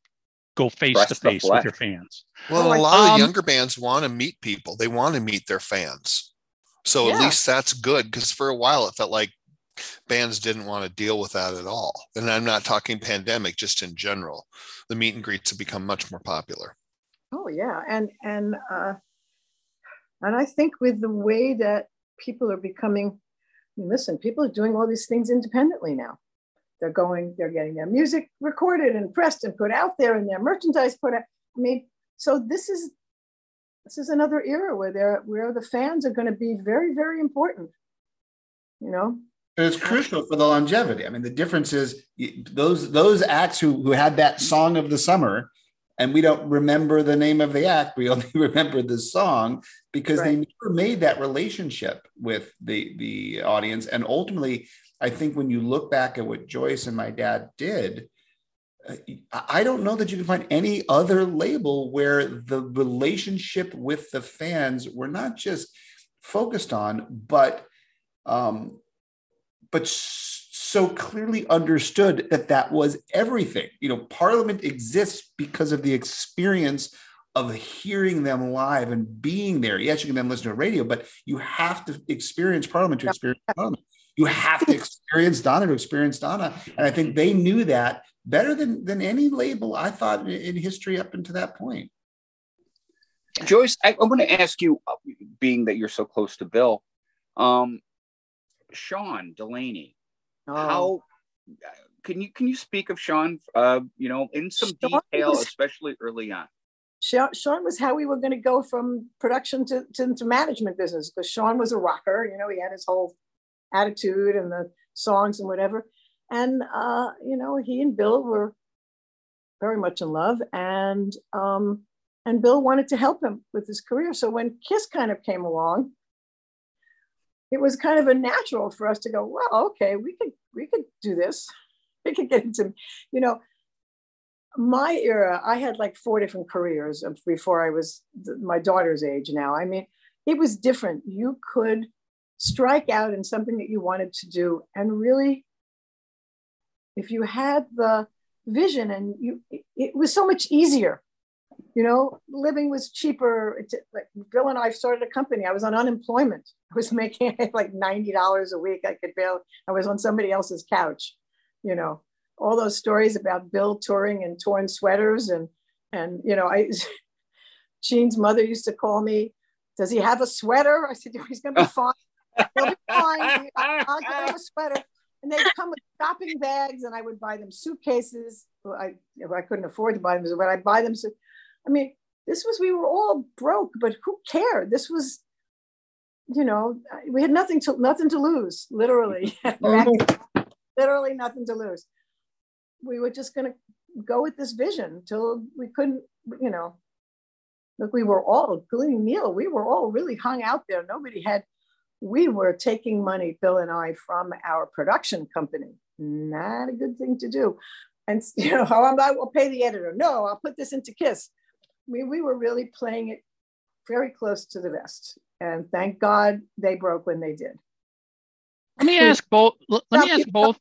go face Press to face with your fans Well, a a I- lot of um, the younger bands want to meet people. They want to meet their fans. So at least that's good because for a while it felt like bands didn't want to deal with that at all. And I'm not talking pandemic, just in general. The meet and greets have become much more popular. Oh yeah, and and uh, and I think with the way that people are becoming, I mean, listen, people are doing all these things independently now. They're going, they're getting their music recorded and pressed and put out there, and their merchandise put out. I mean, so this is this is another era where they're where the fans are going to be very very important. You know, And it's crucial for the longevity. I mean, the difference is those those acts who who had that song of the summer, and we don't remember the name of the act. We only remember the song because they never made that relationship with the the audience. And ultimately, I think when you look back at what Joyce and my dad did, uh, I don't know that you can find any other label where the relationship with the fans were not just focused on, but um, but s- so clearly understood that that was everything. You know, Parliament exists because of the experience of hearing them live and being there. Yes, you can then listen to a radio, but you have to experience Parliament to experience Parliament. You have to experience Donna to experience Donna, and I think they knew that better than than any label I thought in, in history up until that point. Joyce, I, I want to ask you, uh, being that you're so close to Bill, um, Sean Delaney, Oh. how can you can you speak of Sean? Uh, you know, in some Sean detail, was- especially early on. Sean, Sean was how we were going to go from production to, to, to management business because Sean was a rocker. You know, he had his whole attitude and the songs and whatever. And, uh, you know, he and Bill were very much in love. And, um, and Bill wanted to help him with his career. So when Kiss kind of came along, it was kind of a natural for us to go, well, okay, we could, we could do this. We could get into, you know, my era, I had like four different careers before I was my daughter's age now. I mean, it was different. You could strike out in something that you wanted to do and really, if you had the vision and you, it was so much easier. You know, living was cheaper. Like Bill and I started a company. I was on unemployment. I was making like ninety dollars a week. I could barely. I was on somebody else's couch. You know, all those stories about Bill touring in torn sweaters and and you know I Gene's mother used to call me, does he have a sweater? I said, he's gonna be fine. He'll be fine. I'll get him a sweater. And they'd come with shopping bags and I would buy them suitcases. Well, I I couldn't afford to buy them, but I'd buy them. So I mean, this was we were all broke, but who cared? This was, you know, we had nothing to nothing to lose, literally. literally nothing to lose we were just going to go with this vision till we couldn't, you know. Look, we were all, including Neil, we were all really hung out there. Nobody had, we were taking money, Bill and I, from our production company. Not a good thing to do. And, you know, how am I, will pay the editor. No, I'll put this into KISS. We, we were really playing it very close to the vest. And thank God they broke when they did. let me ask both let me ask both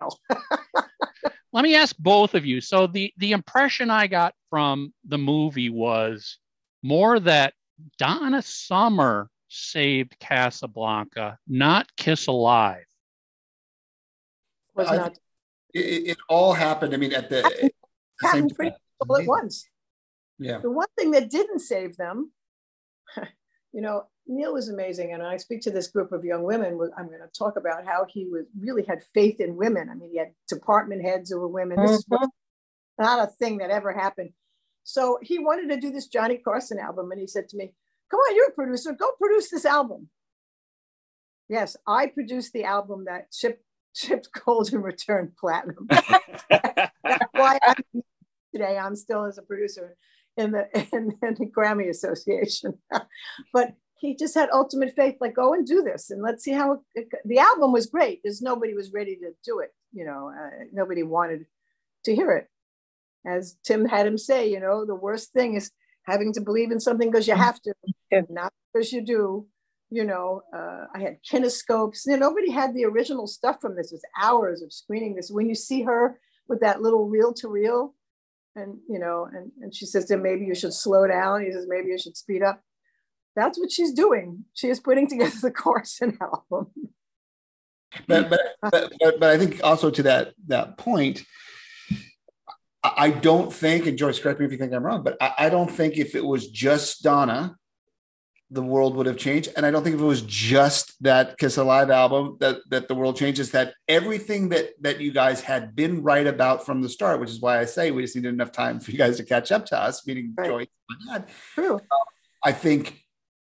let me ask both of you so the the impression i got from the movie was more that donna summer saved casablanca not kiss alive Was uh, not It, it all happened. I mean, at the, at the same time. all at once. Yeah. The one thing that didn't save them, you know, Neil was amazing. And I speak to this group of young women. I'm going to talk about how he was really had faith in women. I mean, he had department heads who were women. This is what- not a thing that ever happened. So he wanted to do this Johnny Carson album. And he said to me, Come on, you're a producer. Go produce this album. Yes, I produced the album that shipped, shipped gold and returned platinum. That's why I'm today. I'm still as a producer in the in, in the Grammy Association. but he just had ultimate faith, like go and do this, and let's see how it, it, the album was great. There's nobody was ready to do it. You know, uh, nobody wanted to hear it. as Tim had him say, you know, the worst thing is having to believe in something because you have to, not because you do. You know, uh, I had kinescopes. You know, nobody had the original stuff from this. It was hours of screening this. When you see her with that little reel to reel, and you know, and, and she says, then maybe you should slow down. He says, maybe you should speed up. That's what she's doing. She is putting together the Carson album. but, but, but, but, but I think also to that that point, I I don't think, and Joyce, correct me if you think I'm wrong, but I, I don't think if it was just Donna, the world would have changed. And I don't think if it was just that Kiss Alive album that that the world changes. That everything that that you guys had been right about from the start, which is why I say we just needed enough time for you guys to catch up to us, meaning Right. Joyce and my dad. True. I think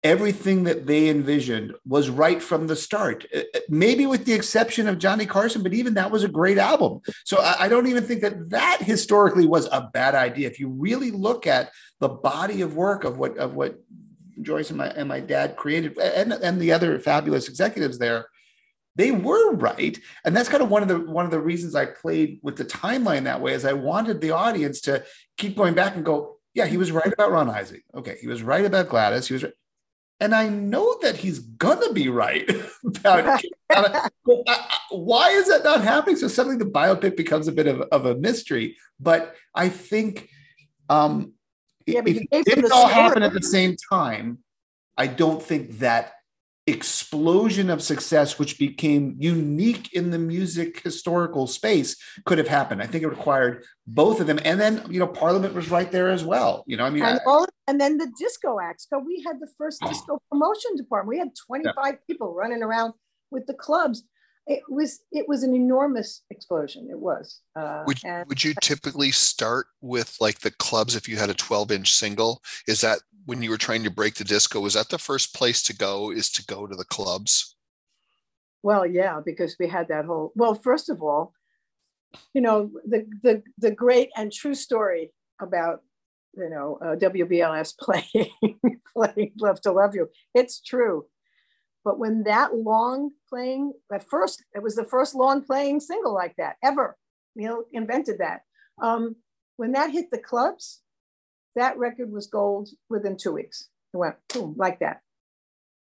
everything that they envisioned was right from the start. Uh, uh, Maybe with the exception of Johnny Carson, but even that was a great album. So I, I don't even think that that historically was a bad idea. If you really look at the body of work of what of what Joyce and my and my dad created, and and the other fabulous executives there. They were right, and that's kind of one of the one of the reasons I played with the timeline that way. Is I wanted the audience to keep going back and go, yeah, he was right about Ron Isley. Okay, he was right about Gladys. He was right. And I know that he's gonna be right about why is that not happening? So suddenly the biopic becomes a bit of, of a mystery. But I think um Yeah, but if you it gave them didn't the all story. happen at the same time, I don't think that explosion of success, which became unique in the music historical space, could have happened. I think it required both of them. And then, you know, Parliament was right there as well. You know, I mean, and I- all and then the disco acts. So we had the first disco promotion department. We had 25 people running around with the clubs. It was it was an enormous explosion. It was. Uh, Would and would you typically start with like the clubs if you had a 12 inch single? Is that when you were trying to break the disco? Was that the first place to go? Is to go to the clubs? well, yeah, because we had that whole. Well, first of all, you know the the the great and true story about you know uh, WBLS playing playing "Love to Love You." It's true. But when that long playing, at first, it was the first long playing single like that ever. Neil invented that. Um, when that hit the clubs, that record was gold within two weeks. It went boom, like that.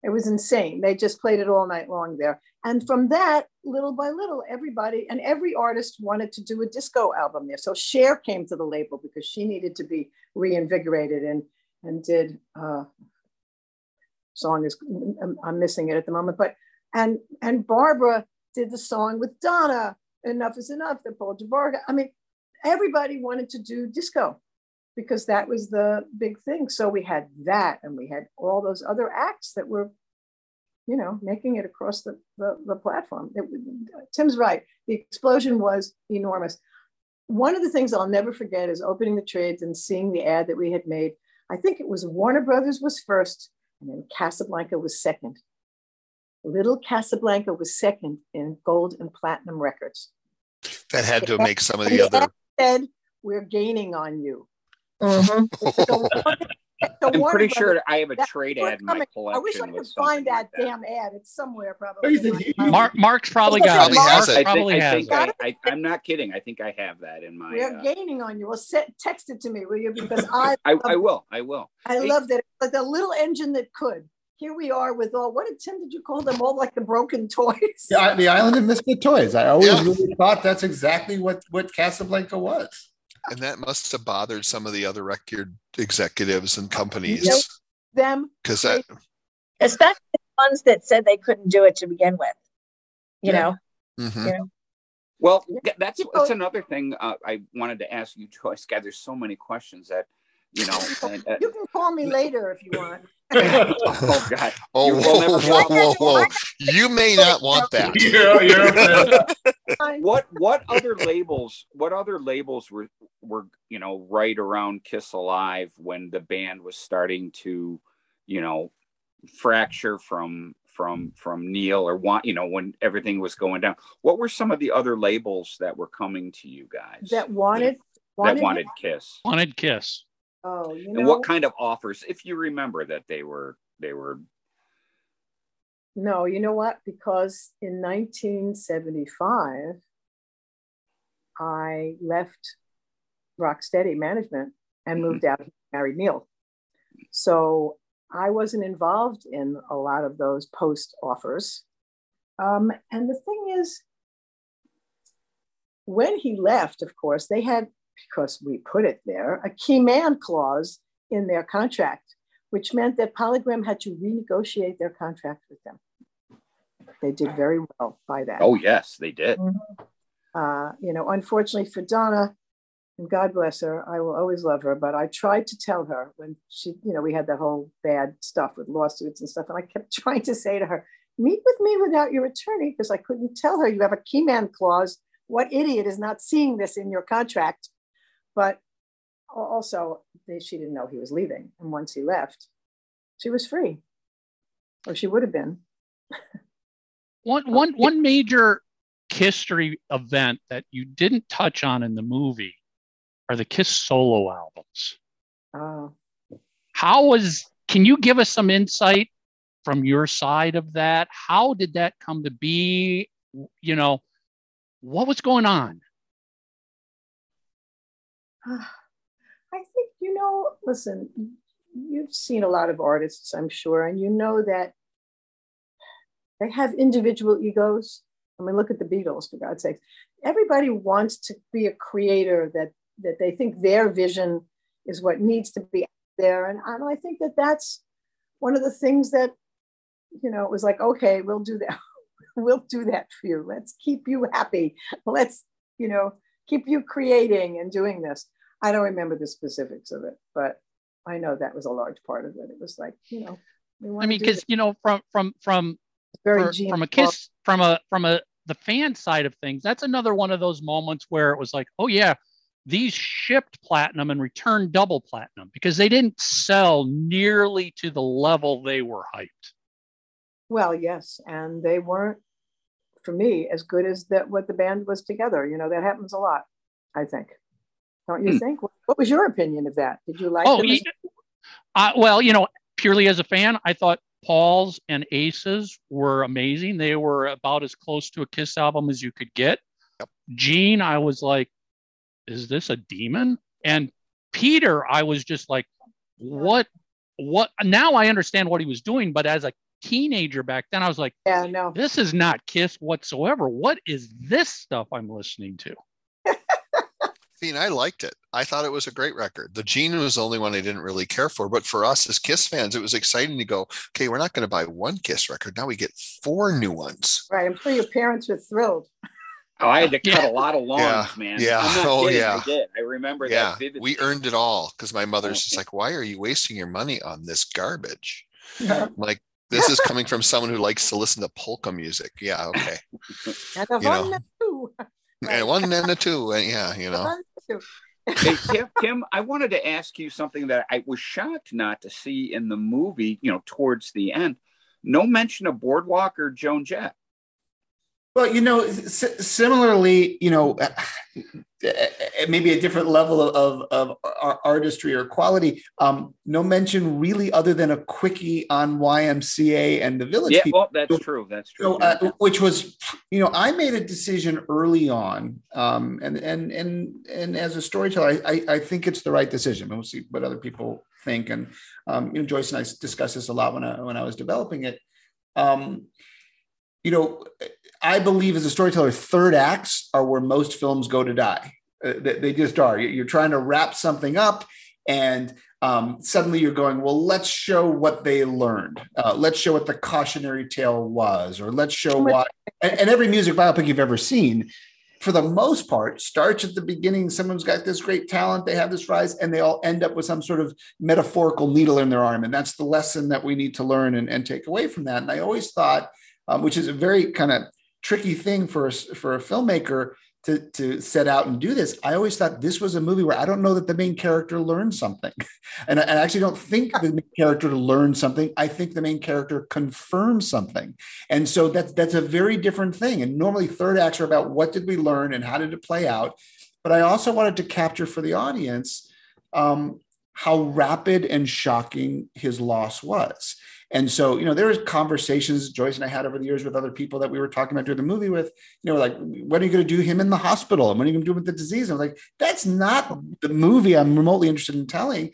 It was insane. They just played it all night long there. And from that, little by little, everybody and every artist wanted to do a disco album there. So Cher came to the label because she needed to be reinvigorated and and did uh, song is I'm, missing it at the moment, but and and Barbara did the song with Donna. Enough is enough. The Paul Jabara. I mean, everybody wanted to do disco because that was the big thing. So we had that, and we had all those other acts that were, you know, making it across the the, the platform. It, Tim's right. The explosion was enormous. One of the things I'll never forget is opening the trades and seeing the ad that we had made. I think it was Warner Brothers was first, and then Casablanca was second. Little Casablanca was second in gold and platinum records. That had to make some of And the other. ad said, "We're gaining on you." Mhm. So I'm Warner pretty sure I have a trade ad in my collection. I wish I could find that like damn ad. It's somewhere probably. He's a- he- Mark Mark's probably got Probably it. has Mark it. I think, probably I, has think it. I, I, I'm not kidding. I think I have that in my. We're Uh, gaining on you. Well, set, text it to me, will you? Because I, I, I will. I will. I loved it. Like the little engine that could. Here we are with all. What did Tim? Did you call them all like the broken toys? the, I- the island of misfit toys. I always Yeah. really thought that's exactly what what Casablanca was. And that must have bothered some of the other record executives and companies Yep. Them. because that Especially the ones that said they couldn't do it to begin with. You Yeah. know, Mhm. you know. Well, that's that's another thing uh, I wanted to ask you, Joyce. God, there's so many questions that you know. And, uh, You can call me later if you want. Oh God! Oh, You whoa, whoa, whoa, whoa! You may not want that. You're- you're- What what other labels? What other labels were were you know right around Kiss Alive when the band was starting to, you know, fracture from from from Neil or want you know when everything was going down? What were some of the other labels that were coming to you guys That wanted. that wanted Kiss? Wanted Kiss. Oh, you And what kind of offers, if you remember that they were they were No, you know what? Because in 1975, I left Rocksteady Management and moved out, married Neil. So I wasn't involved in a lot of those post offers. Um, and the thing is, when he left, of course, they had, because we put it there, a key man clause in their contract, which meant that Polygram had to renegotiate their contract with them. They did very well by that. Oh, yes, they did. Uh, you know, unfortunately for Donna, and God bless her, I will always love her, but I tried to tell her when she, you know, we had that whole bad stuff with lawsuits and stuff. And I kept trying to say to her, meet with me without your attorney, because I couldn't tell her you have a key man clause. What idiot is not seeing this in your contract? But also, they, she didn't know he was leaving. And once he left, she was free, or she would have been. One one one major history event that you didn't touch on in the movie are the Kiss solo albums. Oh, How was can you give us some insight from your side of that? How did that come to be? You know, what was going on? I think, you know, listen, you've seen a lot of artists, I'm sure, and you know that they have individual egos. I mean, look at the Beatles, for God's sake. Everybody wants to be a creator that, that they think their vision is what needs to be there. And, and I think that that's one of the things that, you know, it was like, okay, we'll do that. we'll do that for you. Let's keep you happy. Let's, you know, keep you creating and doing this. I don't remember the specifics of it, but I know that was a large part of it. It was like, you know, we I mean, because you know, from from from for- from a kiss from a from a the fan side of things, that's another one of those moments where it was like, oh yeah, these shipped platinum and returned double platinum because they didn't sell nearly to the level they were hyped. Well, yes, and they weren't, for me, as good as that what the band was together. You know, that happens a lot. I think. Don't you Hmm. think? What, what was your opinion of that? Did you like? Oh, yeah. Uh, well, you know, purely as a fan, I thought Paul's and Aces were amazing. They were about as close to a Kiss album as you could get. Gene, I was like, is this a demon? And Peter, I was just like, what? What? Now I understand what he was doing, but as a teenager back then, I was like, yeah, no, this is not Kiss whatsoever. What is this stuff I'm listening to? See, and I liked it. I thought it was a great record. The Gene was the only one I didn't really care for, but for us as Kiss fans, it was exciting to go. Okay, we're not going to buy one Kiss record. Now we get four new ones. right. I'm sure your parents were thrilled. Oh, I had to cut Yeah. a lot of lawns, Yeah. man. Yeah. I'm not Oh, kidding, yeah. I did. I remember Yeah, that vividly. we earned it all because my mother's oh, just like, "Why are you wasting your money on this garbage?" Yeah. Like, this is coming from someone who likes to listen to polka music. Yeah, okay, And the You know. one and two. and one and a two, and yeah, you know. One and two. hey, Tim, Tim, I wanted to ask you something that I was shocked not to see in the movie, you know, towards the end. No mention of Boardwalk or Joan Jett. Well, you know, similarly, you know, maybe a different level of, of, of artistry or quality. Um, no mention really, other than a quickie on YMCA and the Village Yeah, People. well, that's true. That's true. So, uh, which was, you know, I made a decision early on, um, and and and and as a storyteller, I, I, I think it's the right decision. We'll see what other people think, and um, you know, Joyce and I discussed this a lot when I when I was developing it. Um, you know, I believe as a storyteller, third acts are where most films go to die. Uh, they, they just are. You- You're trying to wrap something up, and um, suddenly you're going, well, let's show what they learned. Uh, let's show what the cautionary tale was, or let's show why. And, and every music biopic you've ever seen, for the most part, starts at the beginning. Someone's got this great talent, they have this rise, and they all end up with some sort of metaphorical needle in their arm. And that's the lesson that we need to learn and, and take away from that. And I always thought, um, which is a very kind of tricky thing for a, for a filmmaker to, to set out and do this. I always thought this was a movie where I don't know that the main character learned something. And I, I actually don't think the main character learned something. I think the main character confirms something. And so that's, that's a very different thing. And normally third acts are about what did we learn and how did it play out? But I also wanted to capture for the audience um, how rapid and shocking his loss was. And so, you know, there was conversations Joyce and I had over the years with other people that we were talking about doing the movie with, you know, like, when are you going to do him in the hospital? And when are you going to do him with the disease? And I was like, that's not the movie I'm remotely interested in telling.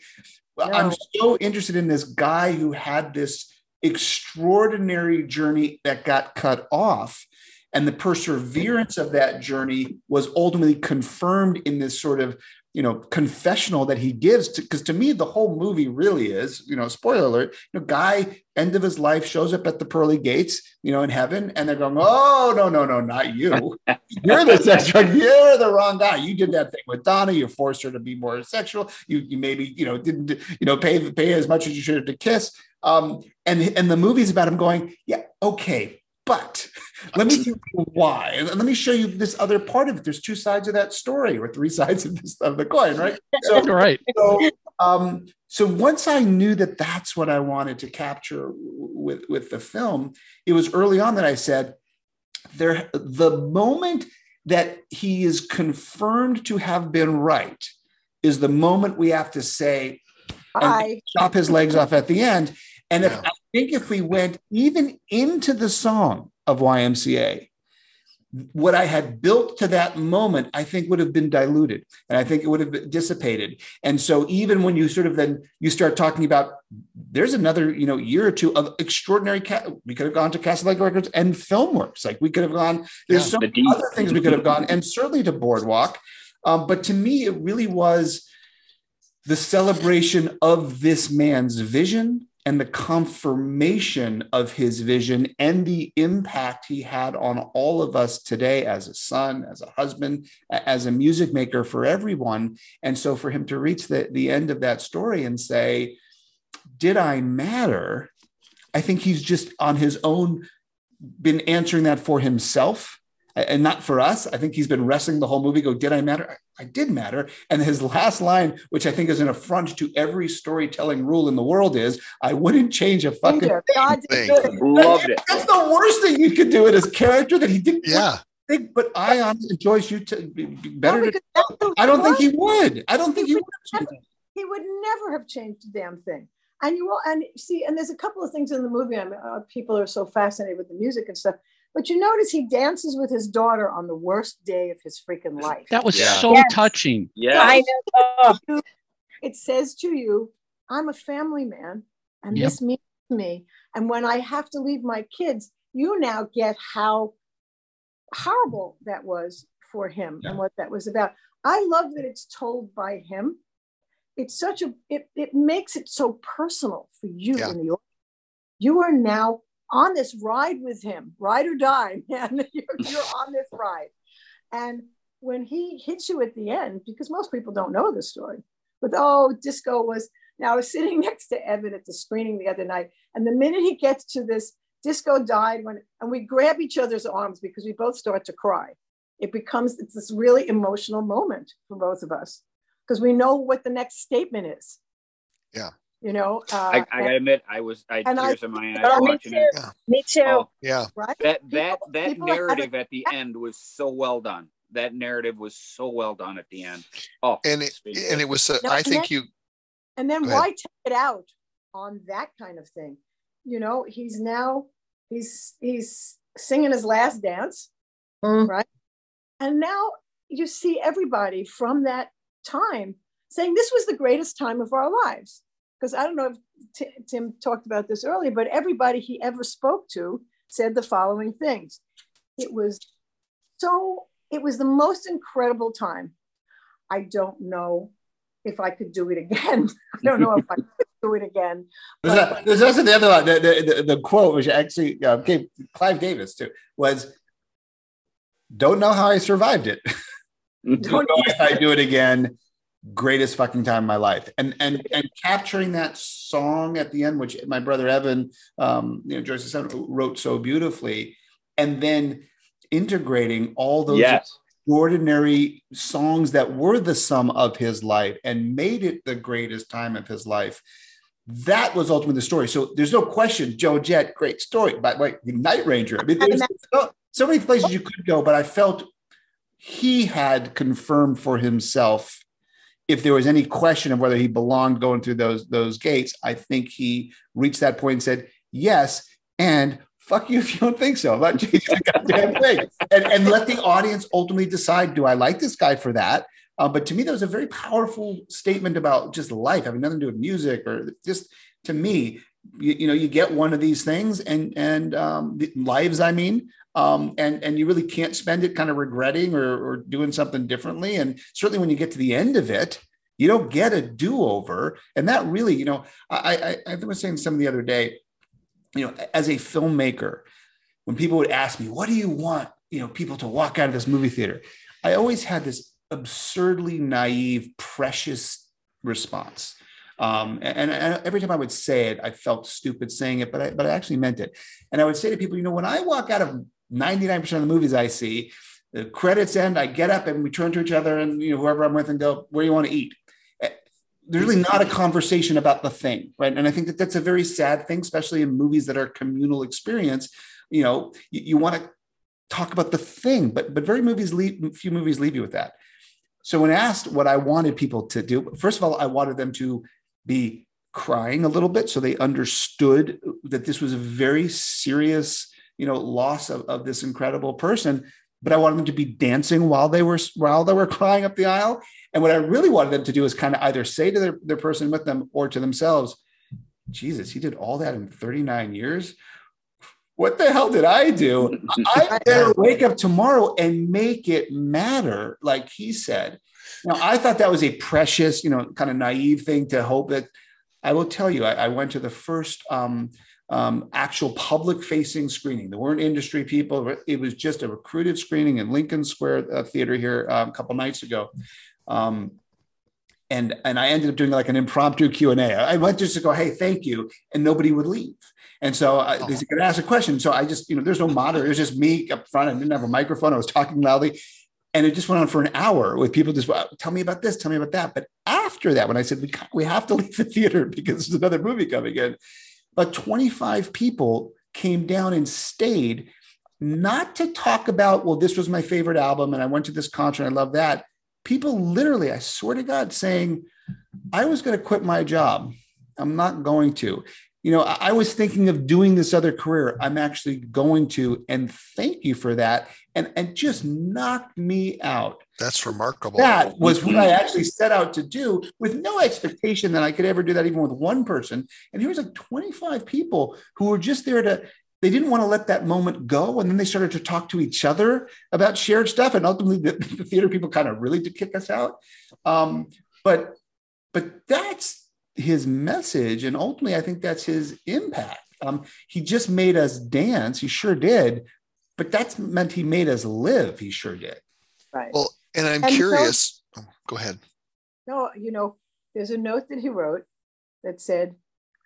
No. I'm so interested in this guy who had this extraordinary journey that got cut off. And the perseverance of that journey was ultimately confirmed in this sort of you know confessional that he gives because to, me the whole movie really is you know spoiler alert you know guy end of his life shows up at the pearly gates you know in heaven and they're going oh no no no not you. You're the sex you're the wrong guy. You did that thing with donna. You forced her to be more sexual. You you maybe you know didn't you know pay pay as much as you should have to kiss. Um and and the movie's about him going yeah okay but let me tell you why. And let me show you this other part of it. There's two sides of that story, or three sides of this of the coin, right? So, right. So, um, so once I knew that that's what I wanted to capture with with the film, it was early on that I said, there. The moment that he is confirmed to have been right is the moment we have to say, and I chop his legs off at the end. And if I think if we went even into the song of YMCA, what I had built to that moment, I think would have been diluted and I think it would have dissipated. And so even when you sort of then you start talking about there's another, you know, year or two of extraordinary ca- we could have gone to Casablanca Records and Filmworks. Like we could have gone, there's Yeah. so many deep. other things we could have gone, and certainly to Boardwalk. Um, but to me, it really was the celebration of this man's vision and the confirmation of his vision and the impact he had on all of us today as a son, as a husband, as a music maker for everyone. And so for him to reach the, the end of that story and say, Did I matter? I think he's just on his own been answering that for himself and not for us. I think he's been wrestling the whole movie. Go, did I matter? I I did matter. And his last line, which I think is an affront to every storytelling rule in the world, is I wouldn't change a fucking Peter, thing. God thing. Loved it. That's the worst thing you could do in his character that he didn't Yeah. think. But I honestly, Joyce, you t- be- be No, better. to, because that's the I don't think he would. I don't think he He would. would never- he would never have changed a damn thing. And you will, and see, and there's a couple of things in the movie. I mean, uh, people are so fascinated with the music and stuff. But you notice he dances with his daughter on the worst day of his freaking life. That was Yeah. so Yes. touching. Yeah. I know. It says to you, I'm a family man, and Yep. this means to me. And when I have to leave my kids, you now get how horrible that was for him and what that was about. I love that it's told by him. It's such a it, it makes it so personal for you Yeah. in the audience. You are now on this ride with him, ride or die, man. You're, you're on this ride. And when he hits you at the end, because most people don't know the story, but oh, disco was. Now I was sitting next to Evan at the screening the other night, and the minute he gets to this, disco died when, and we grab each other's arms because we both start to cry. It becomes it's this really emotional moment for both of us because we know what the next statement is. Yeah. You know, uh, I, I gotta admit, I was I had And I- tears in my eyes Oh, me watching too. it. Me too. Oh, Yeah. right? that that People- that people narrative at the end was so well done. That narrative was so well done at the end. Oh, And it, speak and it. it was, uh, No, I think then- you, And then why take it out on that kind of thing? You know, he's now he's he's singing his last dance, Mm. right? And now you see everybody from that time saying this was the greatest time of our lives. Because I don't know if Ti- Tim talked about this earlier, but everybody he ever spoke to said the following things. It was so, it was the most incredible time. I don't know if I could do it again. I don't know if I could do it again. There's, a, there's also the other one. The, the, the, the quote, which actually uh, came Clive Davis too, was, "Don't know how I survived it. Don't Don't know if I do it again. Greatest fucking time of my life." And and and capturing that song at the end, which my brother Evan, um, you know, Joyce's son, wrote so beautifully, and then integrating all those yes, extraordinary songs that were the sum of his life and made it the greatest time of his life. That was ultimately the story. So there's no question, Joan Jett, great story. By the way, Night Ranger. I mean, there's so, so many places you could go, but I felt he had confirmed for himself if there was any question of whether he belonged going through those those gates, I think he reached that point and said yes. And fuck you if you don't think so. Not changing the goddamn thing. And, and let the audience ultimately decide: Do I like this guy for that? Uh, but to me, that was a very powerful statement about just life, having nothing to do with music or just to me. You, you know, you get one of these things, and and um, lives. I mean, um, and and you really can't spend it kind of regretting or, or doing something differently. And certainly when you get to the end of it, you don't get a do over. And that really, you know, I, I I was saying some the other day, you know, as a filmmaker, when people would ask me, "What do you want?" you know, people to walk out of this movie theater, I always had this absurdly naive, precious response. Um, and, and, every time I would say it, I felt stupid saying it, but I, but I actually meant it. And I would say to people, you know, when I walk out of 99% of the movies I see, the credits end, I get up and we turn to each other and you know whoever I'm with and go, where do you want to eat? Eh, there's really not a conversation about the thing, right? And I think that that's a very sad thing, especially in movies that are communal experience. You know, you, you want to talk about the thing, but but very movies leave few movies leave you with that. So when asked what I wanted people to do, first of all, I wanted them to be crying a little bit so they understood that this was a very serious you know loss of, of this incredible person but i wanted them to be dancing while they were while they were crying up the aisle. And what i really wanted them to do is kind of either say to their, their person with them or to themselves jesus he did all that in 39 years? What the hell did i do? I better wake up tomorrow and make it matter like he said. Now i thought that was a precious you know kind of naive thing to hope that i will tell you i, I went to the first um, um, actual public facing screening. There weren't industry people. It was just a recruited screening in Lincoln Square uh, Theater here uh, a couple nights ago. Um, and, and I ended up doing like an impromptu Q and A. I went just to go, hey, thank you, and nobody would leave. And so I, they could ask a question. So I just, you know, there's no moderator. It was just me up front. I didn't have a microphone. I was talking loudly, and it just went on for an hour with people just well, tell me about this, tell me about that. But after that, when I said we we have to leave the theater because there's another movie coming in, but 25 people came down and stayed, not to talk about, well, this was my favorite album and I went to this concert, I love that. People literally, I swear to God, saying, I was going to quit my job. I'm not going to you know, I, was thinking of doing this other career. I'm actually going to, and thank you for that. And and just knocked me out. That's remarkable. That was what I actually set out to do with no expectation that I could ever do that even with one person. And here was like 25 people who were just there to they didn't want to let that moment go. And then they started to talk to each other about shared stuff. And ultimately the, the theater people kind of really did kick us out. Um, but but that's his message and ultimately i think that's his impact um, he just made us dance he sure did but that's meant he made us live he sure did right well and i'm and curious so, oh, go ahead no you know there's a note that he wrote that said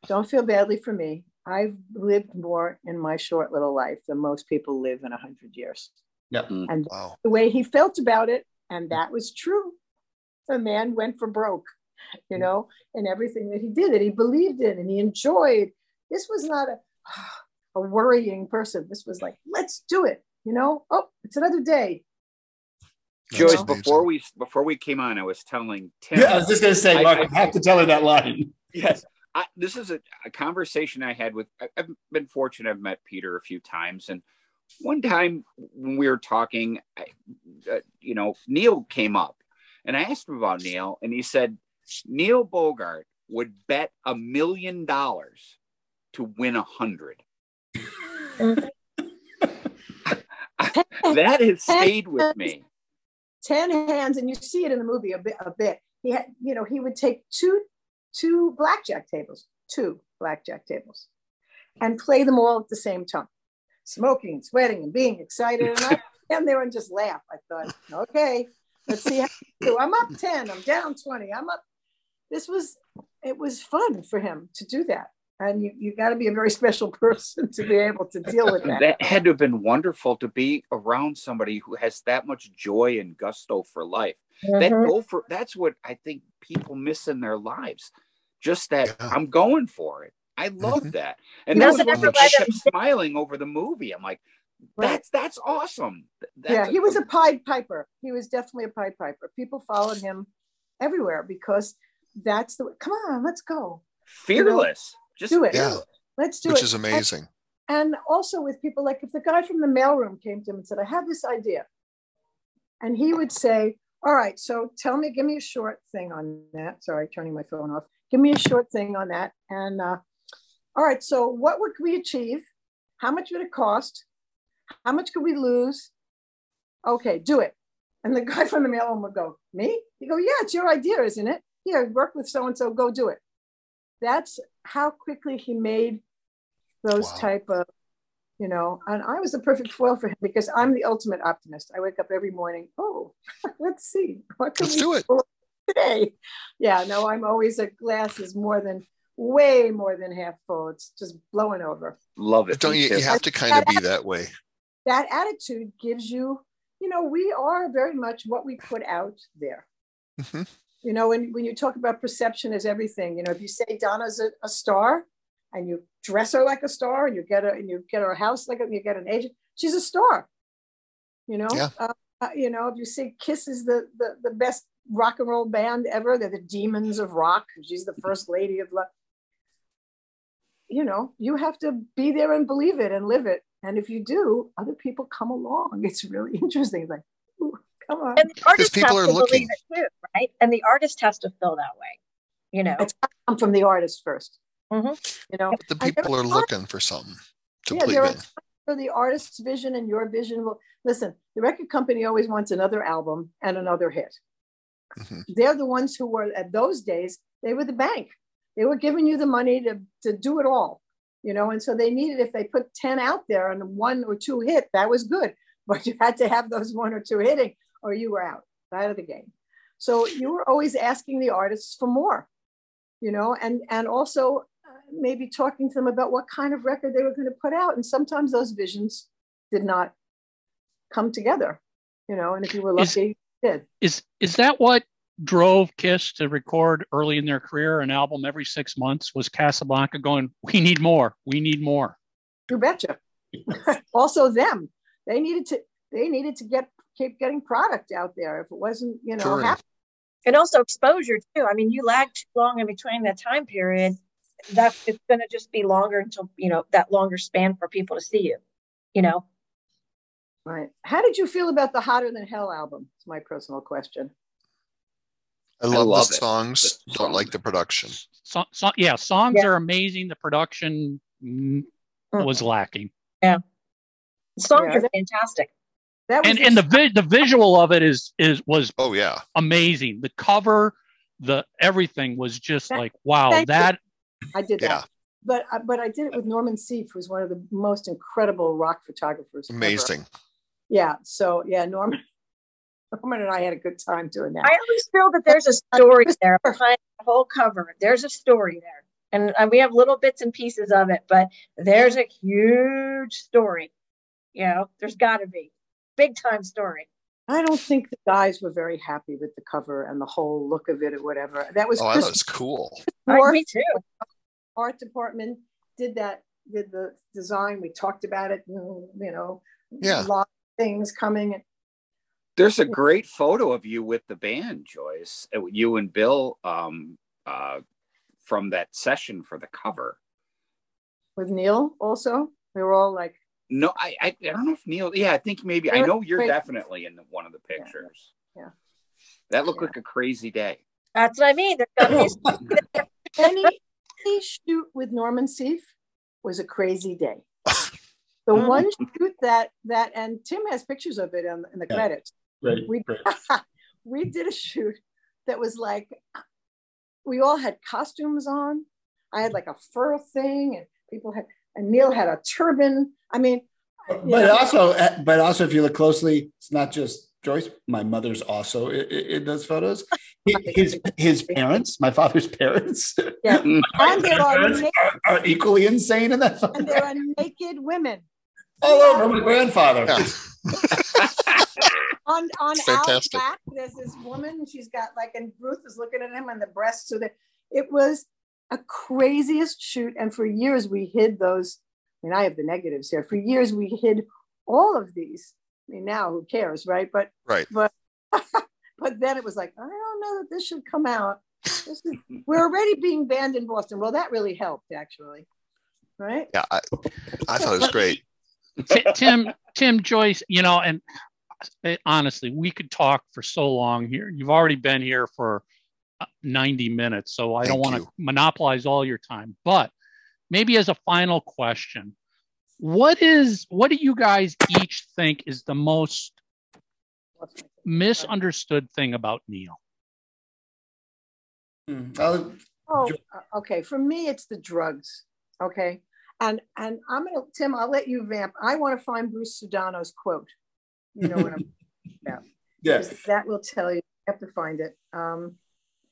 don't feel badly for me i've lived more in my short little life than most people live in 100 years yep. Mm. and wow. the way he felt about it and that was true the man went for broke you mm. know, and everything that he did that he believed in and he enjoyed. This was not a, a worrying person. This was like, let's do it, you know. Oh, it's another day. Joyce, before we before we came on, I was telling Tim. Yeah, I was just going to say, Mark, I, I, have to tell her that line. Yes, I, this is a, a, conversation I had with. I've been fortunate; I've met Peter a few times, and one time when we were talking, I, uh, you know, Neil came up, and I asked him about Neil, and he said Neil Bogart would bet a million dollars to win a hundred. that has stayed with me. Ten hands, and you see it in the movie a bit. A bit. He had, you know, he would take two two blackjack tables, two blackjack tables, and play them all at the same time, smoking, and sweating, and being excited. And I stand there and just laugh. I thought, okay, let's see how do. I'm up ten. I'm down twenty. I'm up this was it was fun for him to do that and you, you got to be a very special person to be able to deal with that. That had to have been wonderful to be around somebody who has that much joy and gusto for life. Mm-hmm. That go for that's what I think people miss in their lives. Just that yeah. I'm going for it. I love mm-hmm. that, and that was what I kept smiling over the movie. I'm like, that's that's awesome. That's yeah, he was a Pied Piper. He was definitely a Pied Piper. People followed him everywhere because that's the come on, let's go. Fearless. Just do it. Yeah. Let's do it. Which is amazing. And, and also with people like if the guy from the mailroom came to him and said, I have this idea. And he would say, All right, so tell me, give me a short thing on that. Sorry, turning my phone off. Give me a short thing on that. And uh, all right, so what would we achieve? How much would it cost? How much could we lose? Okay, do it. And the guy from the mailroom would go, Me? You go, Yeah, it's your idea, isn't it? Here, work with so and so, go do it. That's how quickly he made those Wow. type of, you know, and I was the perfect foil for him because I'm the ultimate optimist. I wake up every morning, oh, let's see, what can Let's we do it. today? Yeah, no, I'm always a glass is more than way more than half full. It's just blowing over. love it. But don't you, you have to kind of be that way. That attitude gives you, you know, we are very much what we put out there. Mhm. You know, when, when you talk about perception is everything, you know, if you say Donna's a, a star and you dress her like a star and you get her and you get her a house like and you get an agent, she's a star. You know, Yeah. uh, uh, you know, if you say Kiss is the, the the best rock and roll band ever, they're the demons of rock. She's the first lady of love. You know, you have to be there and believe it and live it. And if you do, other people come along. It's really interesting. Like, come on. And the artist people has are to looking. believe it too, right? And the artist has to feel that way. You know, It's come from the artist 1st Mhm. You know, But the people are are- looking for something to yeah, believe there are in. times where the artist's vision and your vision will listen. The record company always wants another album and another hit. Mhm. They're the ones who were at those days. They were the bank. They were giving you the money to to do it all, you know. And so they needed if they put ten out there and one or two hit, that was good. But you had to have those one or two hitting, or you were out out of the game. So you were always asking the artists for more, you know, and and also uh, maybe talking to them about what kind of record they were going to put out. And sometimes those visions did not come together, you know. And if you were Is- lucky, you did. Is is that what drove Kiss to record early in their career an album every six months? Was Casablanca going? We need more. We need more. You betcha. also, them they needed to they needed to get keep getting product out there. If it wasn't, you know, Touring. hap- and also exposure too. I mean, you lag too long in between that time period. That it's going to just be longer until you know that longer span for people to see you. You know, right? How did you feel about the Hotter Than Hell album? It's my personal question. I love, love the songs, The don't like the production. So, so, yeah, songs Yeah. are amazing. The production mm, Mm. was lacking, the songs Yeah. are fantastic. That was and and the vi- the visual of it is is was Oh yeah. amazing. The cover, the everything was just Thank- like wow. thank you. That I did Yeah. that. But I- but I did it with Norman Seeff, who's one of the most incredible rock photographers. ever. Amazing. Yeah. So yeah, Norman, Norman and I had a good time doing that. I always feel that there's a story there behind the whole cover. There's a story there, and uh, we have little bits and pieces of it, but there's a huge story. You know, there's got to be big time story. I don't think the guys were very happy with the cover and the whole look of it or whatever. That was Oh, I Chris thought was cool. I, Moore, me too. art department did that, did the design. We talked about it, and, you know, Yeah. a lot of things coming. There's a great photo of you with the band, Joyce. Uh, You and Bill um, uh, from that session for the cover. With Neil also, we were all like, No, I, I, I don't know if Neil. Yeah, I think maybe. I know you're wait. definitely in the, one of the pictures. yeah. That looked Yeah. like a crazy day. That's what I mean. There's got to be a any, any shoot with Norman Seeff was a crazy day. The Mm. one shoot that that and Tim has pictures of it in, in the Yeah. credits. Right. We right. we did a shoot that was like we all had costumes on. I had like a fur thing, and people had and Neil had a turban. I mean, But know, also, uh, but also, if you look closely, it's not just Joyce. My mother's also in, in those photos. His his parents, my father's parents, yeah. and there are parents are, are equally insane in that photo. and there are naked women All over my grandfather. Yeah. on on It's Al's back. There's this woman. She's got like, and Ruth is looking at him, and the breasts. So that it was a craziest shoot. And for years we hid those. I mean, I have the negatives here. For years we hid all of these. I mean, now who cares, right? But Right. but but then it was like, I don't know that this should come out. This is, we're already being banned in Boston. Well, that really helped, actually. Right? Yeah, I, I thought it was great. Tim, Tim Joyce, you know, and honestly, we could talk for so long here. You've already been here for 90 minutes, so I don't want to monopolize all your time. But maybe as a final question, what is what do you guys each think is the most misunderstood thing about Neil? Hmm. Oh, uh, okay. For me, it's the drugs. Okay. And and I'm gonna Tim, I'll let you vamp. I want to find Bruce Sudano's quote. You know what I'm about. Yeah. Because That will tell you. You have to find it. Um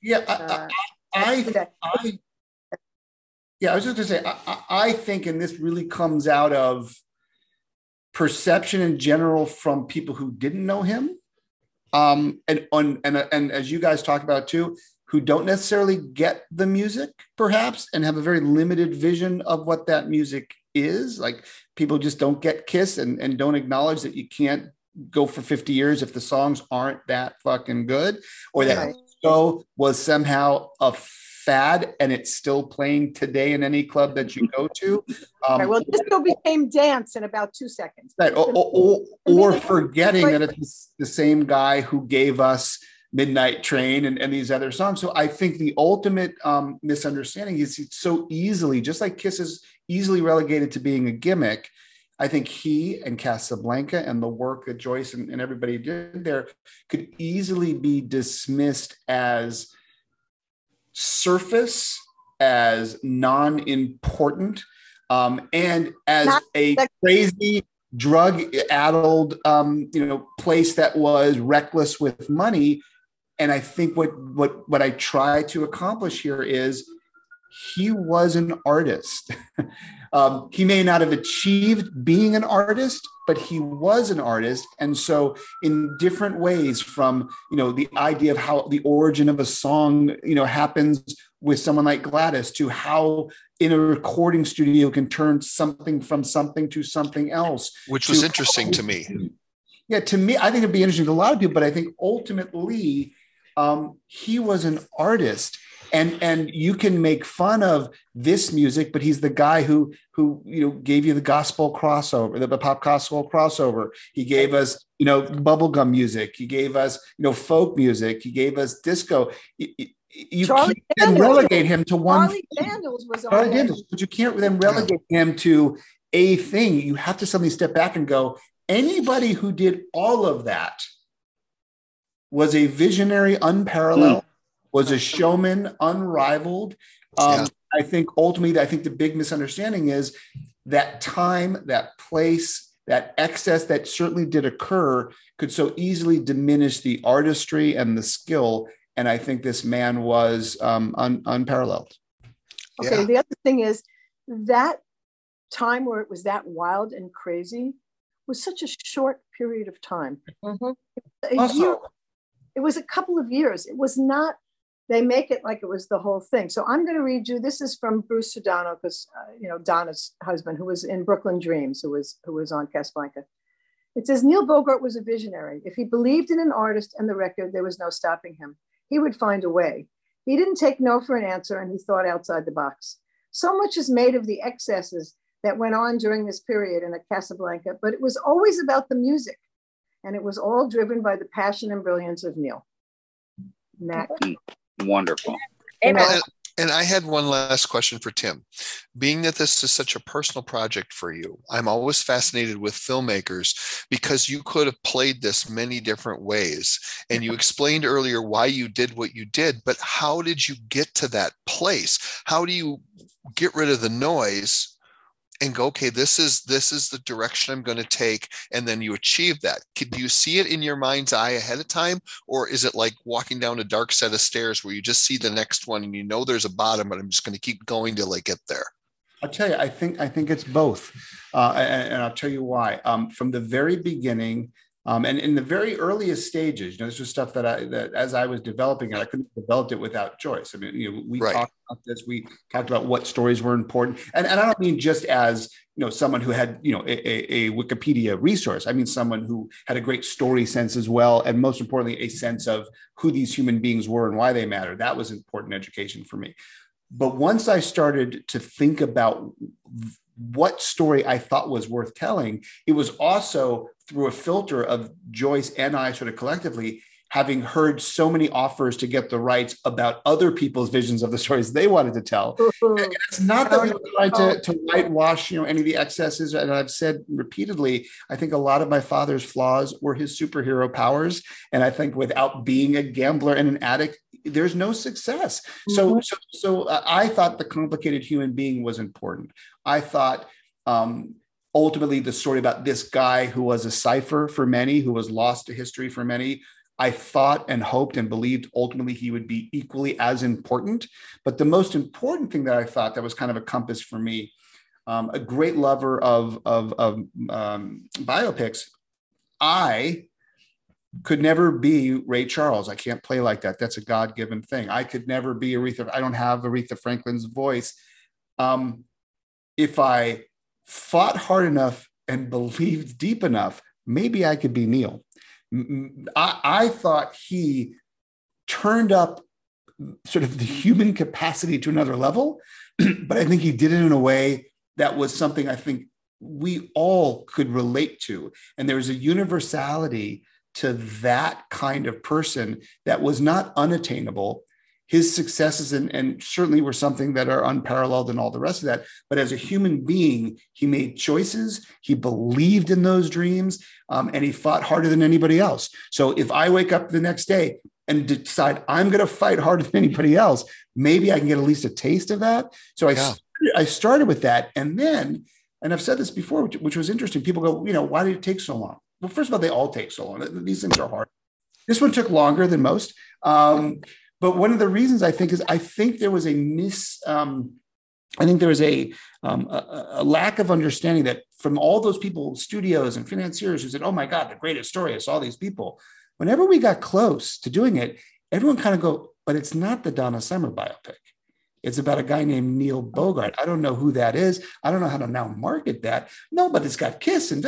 Yeah, I, uh, I. I, yeah, I was just gonna say, I, I- I think, and this really comes out of perception in general from people who didn't know him, um, and on and and as you guys talk about too, who don't necessarily get the music, perhaps, and have a very limited vision of what that music is. Like people just don't get Kiss and and don't acknowledge that you can't go for 50 years if the songs aren't that fucking good, or that Right. Show was somehow a fad and it's still playing today in any club that you go to. Um, okay, well, disco became dance in about two seconds. right, or, or, or, or forgetting that it's the same guy who gave us Midnight Train and, and these other songs. So I think the ultimate um, misunderstanding is it's so easily, just like Kiss is easily relegated to being a gimmick. I think he and Casablanca and the work that Joyce and, and everybody did there could easily be dismissed as surface, as non-important, um, and as Not a crazy drug-addled, um, you know, place that was reckless with money. And I think what what what I try to accomplish here is he was an artist. um, he may not have achieved being an artist, but he was an artist. And so, in different ways, from you know the idea of how the origin of a song you know happens with someone like Gladys, to how in a recording studio can turn something from something to something else. Which was to- interesting to me. Yeah, to me, I think it'd be interesting to a lot of people, but I think ultimately um, he was an artist. And and you can make fun of this music, but he's the guy who who you know gave you the gospel crossover, the, the pop gospel crossover. He gave us you know bubblegum music. He gave us you know folk music. He gave us disco. You, you- you Charlie can't Daniels. relegate him to one Charlie Daniels was on Charlie there. Daniels, but you can't then relegate him to a thing. You have to suddenly step back and go, anybody who did all of that was a visionary unparalleled, hmm. Was a showman unrivaled. Um, Yeah. I think ultimately, I think the big misunderstanding is that time, that place, that excess that certainly did occur could so easily diminish the artistry and the skill. And I think this man was um, un- unparalleled. Okay, Yeah. the other thing is that time where it was that wild and crazy was such a short period of time. Mhm. A Also- year- it was a couple of years. It was not, they make it like it was the whole thing. So I'm going to read you, this is from Bruce Sudano, because, uh, you know, Donna's husband, who was in Brooklyn Dreams, who was, who was on Casablanca. It says Neil Bogart was a visionary. If he believed in an artist and the record, there was no stopping him. He would find a way. He didn't take no for an answer and he thought outside the box. So much is made of the excesses that went on during this period in a Casablanca, but it was always about the music. And it was all driven by the passion and brilliance of Neil. Nat. Wonderful. You know, Amen. And, and I had one last question for Tim. Being that this is such a personal project for you, I'm always fascinated with filmmakers because you could have played this many different ways. And you explained earlier why you did what you did, but how did you get to that place? How do you get rid of the noise and go, okay, this is this is the direction I'm going to take, and then you achieve that. Could you see it in your mind's eye ahead of time, or is it like walking down a dark set of stairs where you just see the next one and you know there's a bottom, but I'm just going to keep going till I get there? I'll tell you, I think I think it's both, uh, and, and I'll tell you why. Um, from the very beginning, Um, and in the very earliest stages, you know, this was stuff that I that as I was developing it, I couldn't have developed it without Joyce. I mean, you know, we Right. talked about this, we talked about what stories were important. And, and I don't mean just as you know, someone who had, you know, a, a, a Wikipedia resource. I mean someone who had a great story sense as well, and most importantly, a sense of who these human beings were and why they matter. That was important education for me. But once I started to think about what story I thought was worth telling, it was also through a filter of Joyce and I sort of collectively having heard so many offers to get the rights about other people's visions of the stories they wanted to tell. And It's not that we were trying to, to whitewash, you know, any of the excesses. And I've said repeatedly, I think a lot of my father's flaws were his superhero powers. And I think without being a gambler and an addict, there's no success. So, so, so uh, I thought the complicated human being was important. I thought um, ultimately the story about this guy who was a cipher for many, who was lost to history for many. I thought and hoped and believed ultimately he would be equally as important. But the most important thing that I thought that was kind of a compass for me, um, a great lover of, of, of um, biopics, I could never be Ray Charles. I can't play like that. That's a God given thing. I could never be Aretha. I don't have Aretha Franklin's voice. Um, if I fought hard enough and believed deep enough, maybe I could be Neil. I thought he turned up sort of the human capacity to another level, but I think he did it in a way that was something I think we all could relate to. And there was a universality to that kind of person that was not unattainable. His successes and, and certainly were something that are unparalleled and all the rest of that. But as a human being, he made choices. He believed in those dreams, um, and he fought harder than anybody else. So if I wake up the next day and decide I'm going to fight harder than anybody else, maybe I can get at least a taste of that. So I, Yeah. started, I started with that, and then, and I've said this before, which, which was interesting. People go, you know, why did it take so long? Well, first of all, they all take so long. These things are hard. This one took longer than most. Um, but one of the reasons I think is I think there was a mis. Um, I think there was a, um, a, a lack of understanding that from all those people, studios and financiers who said, "Oh my God, the greatest story!" I saw these people. Whenever we got close to doing it, everyone kind of go, "But it's not the Donna Summer biopic. It's about a guy named Neil Bogart. I don't know who that is. I don't know how to now market that. No, but it's got Kiss and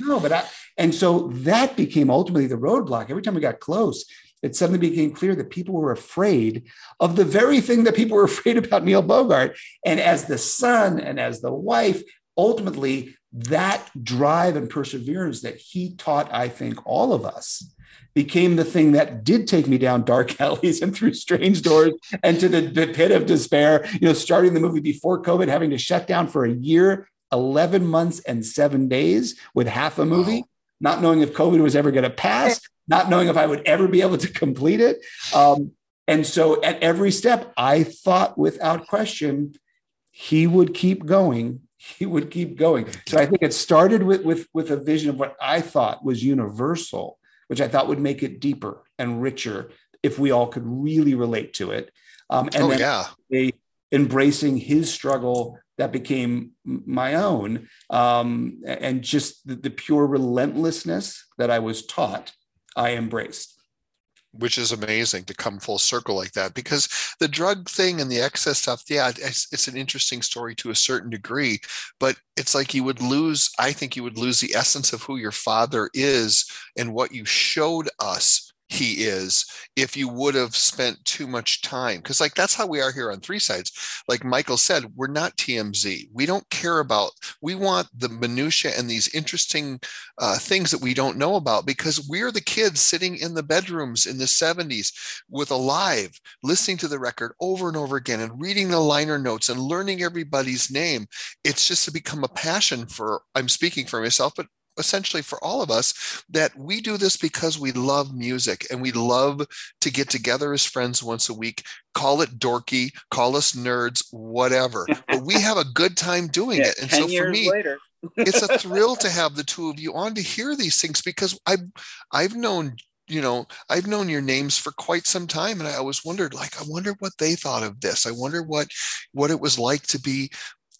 no, but I, and so that became ultimately the roadblock. Every time we got close, it suddenly became clear that people were afraid of the very thing that people were afraid about Neil Bogart. And as the son and as the wife, ultimately that drive and perseverance that he taught, I think, all of us became the thing that did take me down dark alleys and through strange doors and to the, the pit of despair. You know, starting the movie before COVID, having to shut down for a year, 11 months, and seven days with half a movie, not knowing if COVID was ever going to pass, not knowing if I would ever be able to complete it. Um, and so at every step, I thought without question, he would keep going. He would keep going. So I think it started with, with, with a vision of what I thought was universal, which I thought would make it deeper and richer if we all could really relate to it. Um, and Oh, then yeah. embracing his struggle that became my own um, and just the, the pure relentlessness that I was taught, I embraced. which is amazing to come full circle like that because the drug thing and the excess stuff yeah it's, it's an interesting story to a certain degree but it's like you would lose i think you would lose the essence of who your father is and what you showed us he is if you would have spent too much time because like that's how we are here on three sides. Like michael said we're not tmz we don't care about we want the minutia and these interesting uh, things that we don't know about because we're the kids sitting in the bedrooms in the 70s with alive listening to the record over and over again and reading the liner notes and learning everybody's name. It's just to become a passion for i'm speaking for myself but essentially for all of us that we do this because we love music and we love to get together as friends once a week call it dorky call us nerds whatever. But we have a good time doing Yeah, it. And 10 so for me later. it's a thrill to have the two of you on to hear these things because I've I've known you know I've known your names for quite some time. And I always wondered like I wonder what they thought of this. I wonder what what it was like to be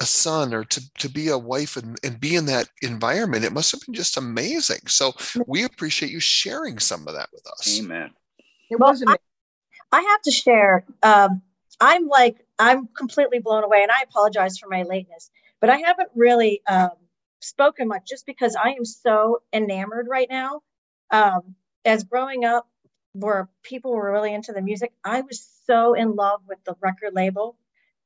a son or to, to be a wife and, and be in that environment. It must have been just amazing. So we appreciate you sharing some of that with us. Amen. It Well, was amazing. I have to share. Um, I'm like, I'm completely blown away, and I apologize for my lateness, but I haven't really um, spoken much just because I am so enamored right now. Um, as growing up, where people were really into the music, I was so in love with the record label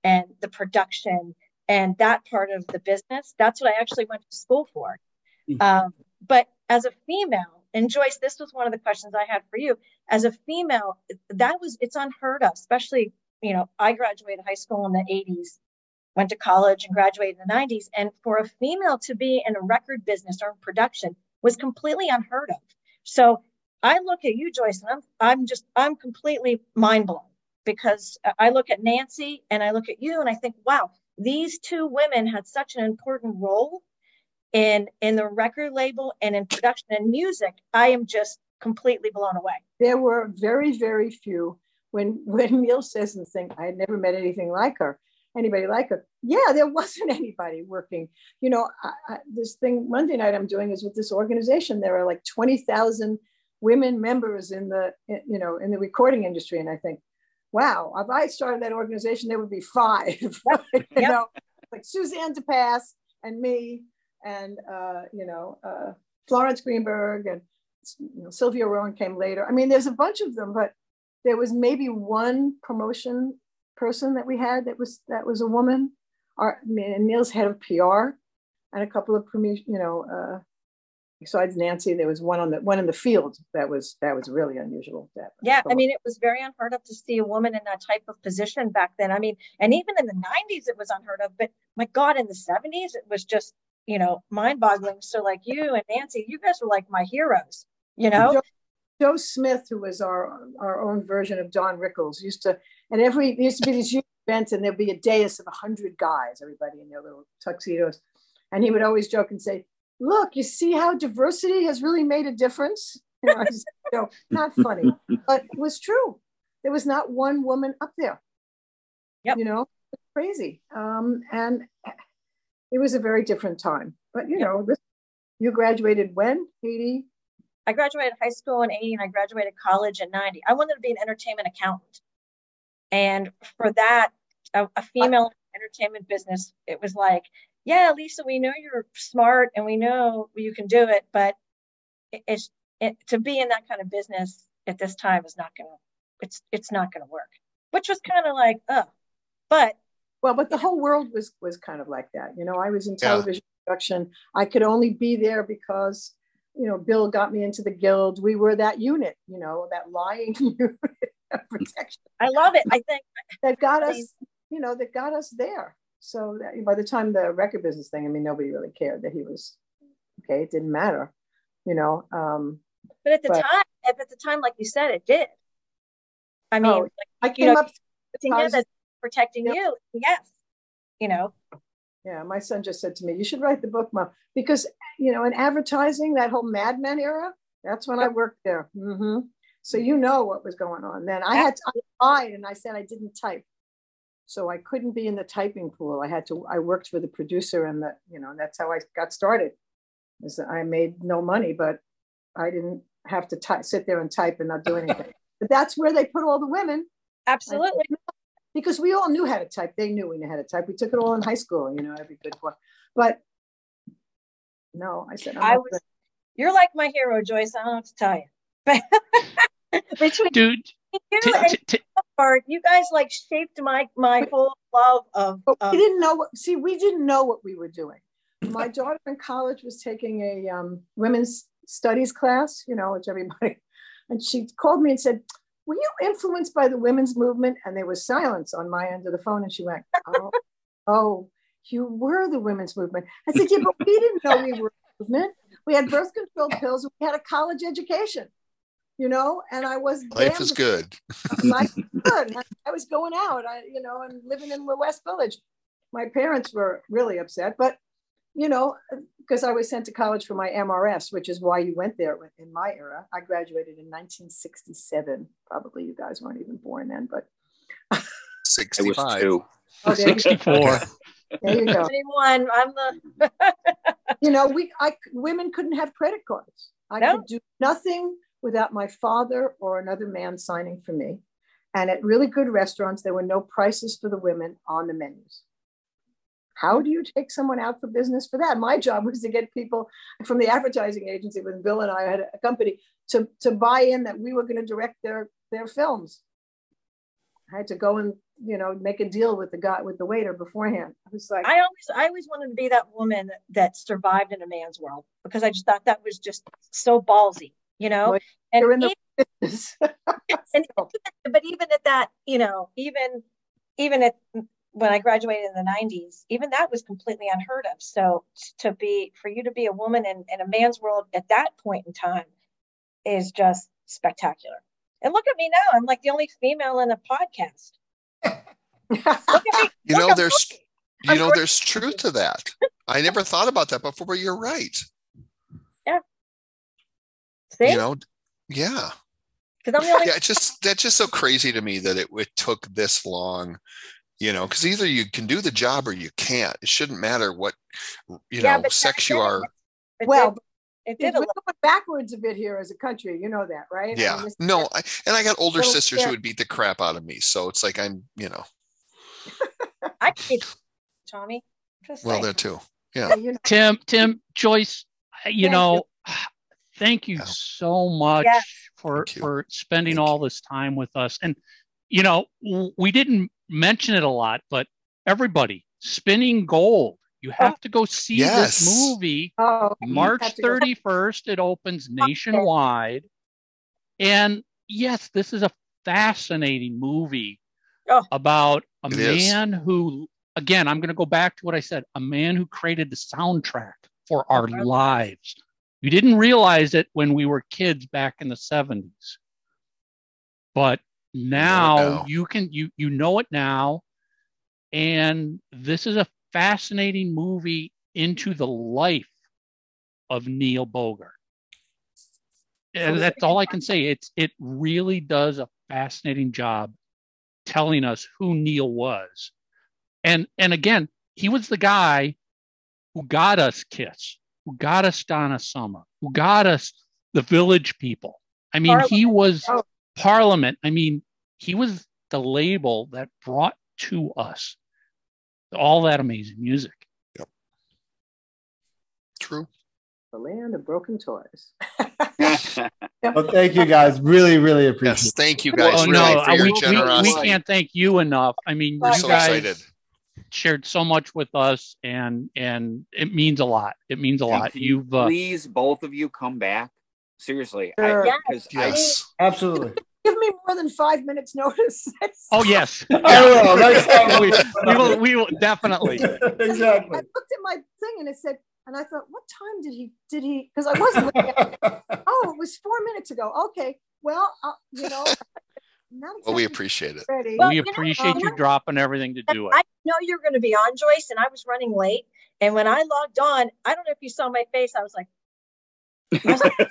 and the production and that part of the business. That's what I actually went to school for. Um, but as a female, and Joyce, this was one of the questions I had for you. As a female, that was it's unheard of, especially you know I graduated high school in the 80s, went to college and graduated in the 90s, and for a female to be in a record business or in production was completely unheard of. So I look at you, Joyce, and I'm I'm just I'm completely mind blown because I look at Nancy and I look at you and I think, wow, these two women had such an important role in in the record label and in production and music. I am just completely blown away. there were very, very few. When when Neil says the thing, I had never met anything like her, anybody like her. Yeah, there wasn't anybody working. You know, I, I, this thing Monday night I'm doing is with this organization. There are like twenty thousand women members in the you know in the recording industry, and I think, wow, if I started that organization, there would be five. you Yep. know, like Suzanne de Passe and me, and uh, you know uh, Florence Greenberg and you know, Sylvia Rhone came later. I mean, there's a bunch of them, but there was maybe one promotion person that we had that was that was a woman. Our I mean, and Neil's head of PR, and a couple of you know. Besides Nancy, there was one on the one in the field that was that was really unusual. That Yeah, I mean, it was very unheard of to see a woman in that type of position back then. I mean, and even in the 90s, it was unheard of. But my God, in the 70s, it was just, you know, mind boggling. So, like you and Nancy, you guys were like my heroes, you know? Joe, Joe Smith, who was our our own version of Don Rickles, used to, and every there used to be these huge events, and there'd be a dais of a hundred guys, everybody in their little tuxedos, and he would always joke and say, "Look, you see how diversity has really made a difference." You know, I said, you know, not funny, but it was true. There was not one woman up there. Yep. You know, crazy, um, and it was a very different time. But you know, this, you graduated when? Eighty. I graduated high school in 80 and I graduated college in 90. I wanted to be an entertainment accountant. And for that, a, a female entertainment business, it was like, yeah, Lisa, we know you're smart and we know you can do it, but it's it, to be in that kind of business at this time is not gonna it's it's not gonna work. Which was kind of like, oh, but Well, but the whole world was was kind of like that. You know, I was in Yeah. television production. I could only be there because, you know, Bill got me into the guild. We were that unit, you know, that lying unit of protection I love it. I think that got us, you know, that got us there. So that, by the time the record business thing, I mean, nobody really cared that he was okay. It didn't matter, you know. Um, but at the But- time, at the time, like you said, it did. I mean, Oh, like, I you came know, up protecting him protecting you. Yes. You know, Yeah, my son just said to me, "You should write the book, mom," because you know, in advertising, that whole Mad Men era, that's when I worked there. hmm So you know what was going on then. I had I lied and I said I didn't type, so I couldn't be in the typing pool. I had to. I worked for the producer, and the you know and that's how I got started. Is I made no money, but I didn't have to ty- sit there and type and not do anything. but that's where they put all the women absolutely. because we all knew how to type. They knew we knew how to type. We took it all in high school, you know, every good one. But no, I said, I'm I not was, you're like my hero, Joyce. I don't know what to tell you. Between Dude, you t- and t- t- you guys like shaped my my whole love of. But we didn't know what, see, we didn't know what we were doing. My daughter in college was taking a um, women's studies class, you know, which everybody, and she called me and said, Were you influenced by the women's movement? And there was silence on my end of the phone. And she went, Oh, oh, you were the women's movement. I said, Yeah, but we didn't know we were a movement. We had birth control pills, we had a college education, you know, and I was Life is good. life was good. I was going out, I, you know, and living in the West Village. My parents were really upset, but you know, because I was sent to college for my MRS, which is why you went there in my era. I graduated in 1967. Probably you guys weren't even born then, but It 65. oh, there 64. There you go. Anyone, I'm the. you know, we I women couldn't have credit cards. I No. could do nothing without my father or another man signing for me. And at really good restaurants, there were no prices for the women on the menus. How do you take someone out for business for that? My job was to get people from the advertising agency when Bill and I had a company to, to buy in that we were going to direct their their films. I had to go and you know make a deal with the guy with the waiter beforehand. I was like, I always, I always wanted to be that woman that survived in a man's world because I just thought that was just so ballsy, you know. Well, and in even- business. and even- but even at that, you know, even even at when I graduated in the '90s, even that was completely unheard of. So to be for you to be a woman in, in a man's world at that point in time is just spectacular. And look at me now; I'm like the only female in a podcast. Me. You know, there's you know, there's truth to that. I never thought about that before, but you're right. See, You know, yeah. because I'm the only Yeah, it's just that's just so crazy to me that it, it took this long. You know, because either you can do the job or you can't. It shouldn't matter what you Yeah, know sex you then- are. it well, did, it we're a going backwards a bit here as a country. You know that, right? I Yeah, mean, no, I, and I got older sisters scared. who would beat the crap out of me. So it's like I'm, you know, I did, Tommy. Just well saying. there too. Yeah, yeah, you know, Tim, Tim, Joyce, you Thank know, thank you so much Yeah. for for spending Thank all this time with us. And you know, we didn't mention it a lot, but everybody, Spinning Gold, you oh. have to go see Yes. this movie. oh, March have to go- 31st, it opens nationwide. And yes, this is a fascinating movie Oh. about a It is. man who, again, I'm going to go back to what I said a man who created the soundtrack for our uh-huh. lives. We didn't realize it when we were kids back in the 70s. But now now. you can you you know it now and this is a fascinating movie into the life of Neil Bogart. And that's all I can say. It's it really does a fascinating job telling us who Neil was. And and again, he was the guy who got us Kiss, who got us Donna Summer, who got us the Village People. I mean, he was Oh. Parliament. I mean, he was the label that brought to us all that amazing music. Yep. True. the land of broken toys. Well, thank you guys. Really, really appreciate Yes, thank you guys oh really no, for your we, we, we can't thank you enough. I mean, We're you so guys excited. Shared so much with us, and and it means a lot. It means a Yeah. lot. You've uh, Please, both of you come back. Seriously, Sure. I, because I, Yes. it. Absolutely. Give me more than five minutes notice. oh yes, I will. Next time. we, we will we will definitely. exactly. I looked at my thing and it said, and I thought, what time did he, did he, because I wasn't Oh, it was four minutes ago. Okay. Well, uh, you know, not Well, we appreciate it. ready. Well, we you know, appreciate you dropping everything to do it. I know you're going to be on, Joyce, and I was running late. And when I logged on, I don't know if you saw my face. I was like, I was like,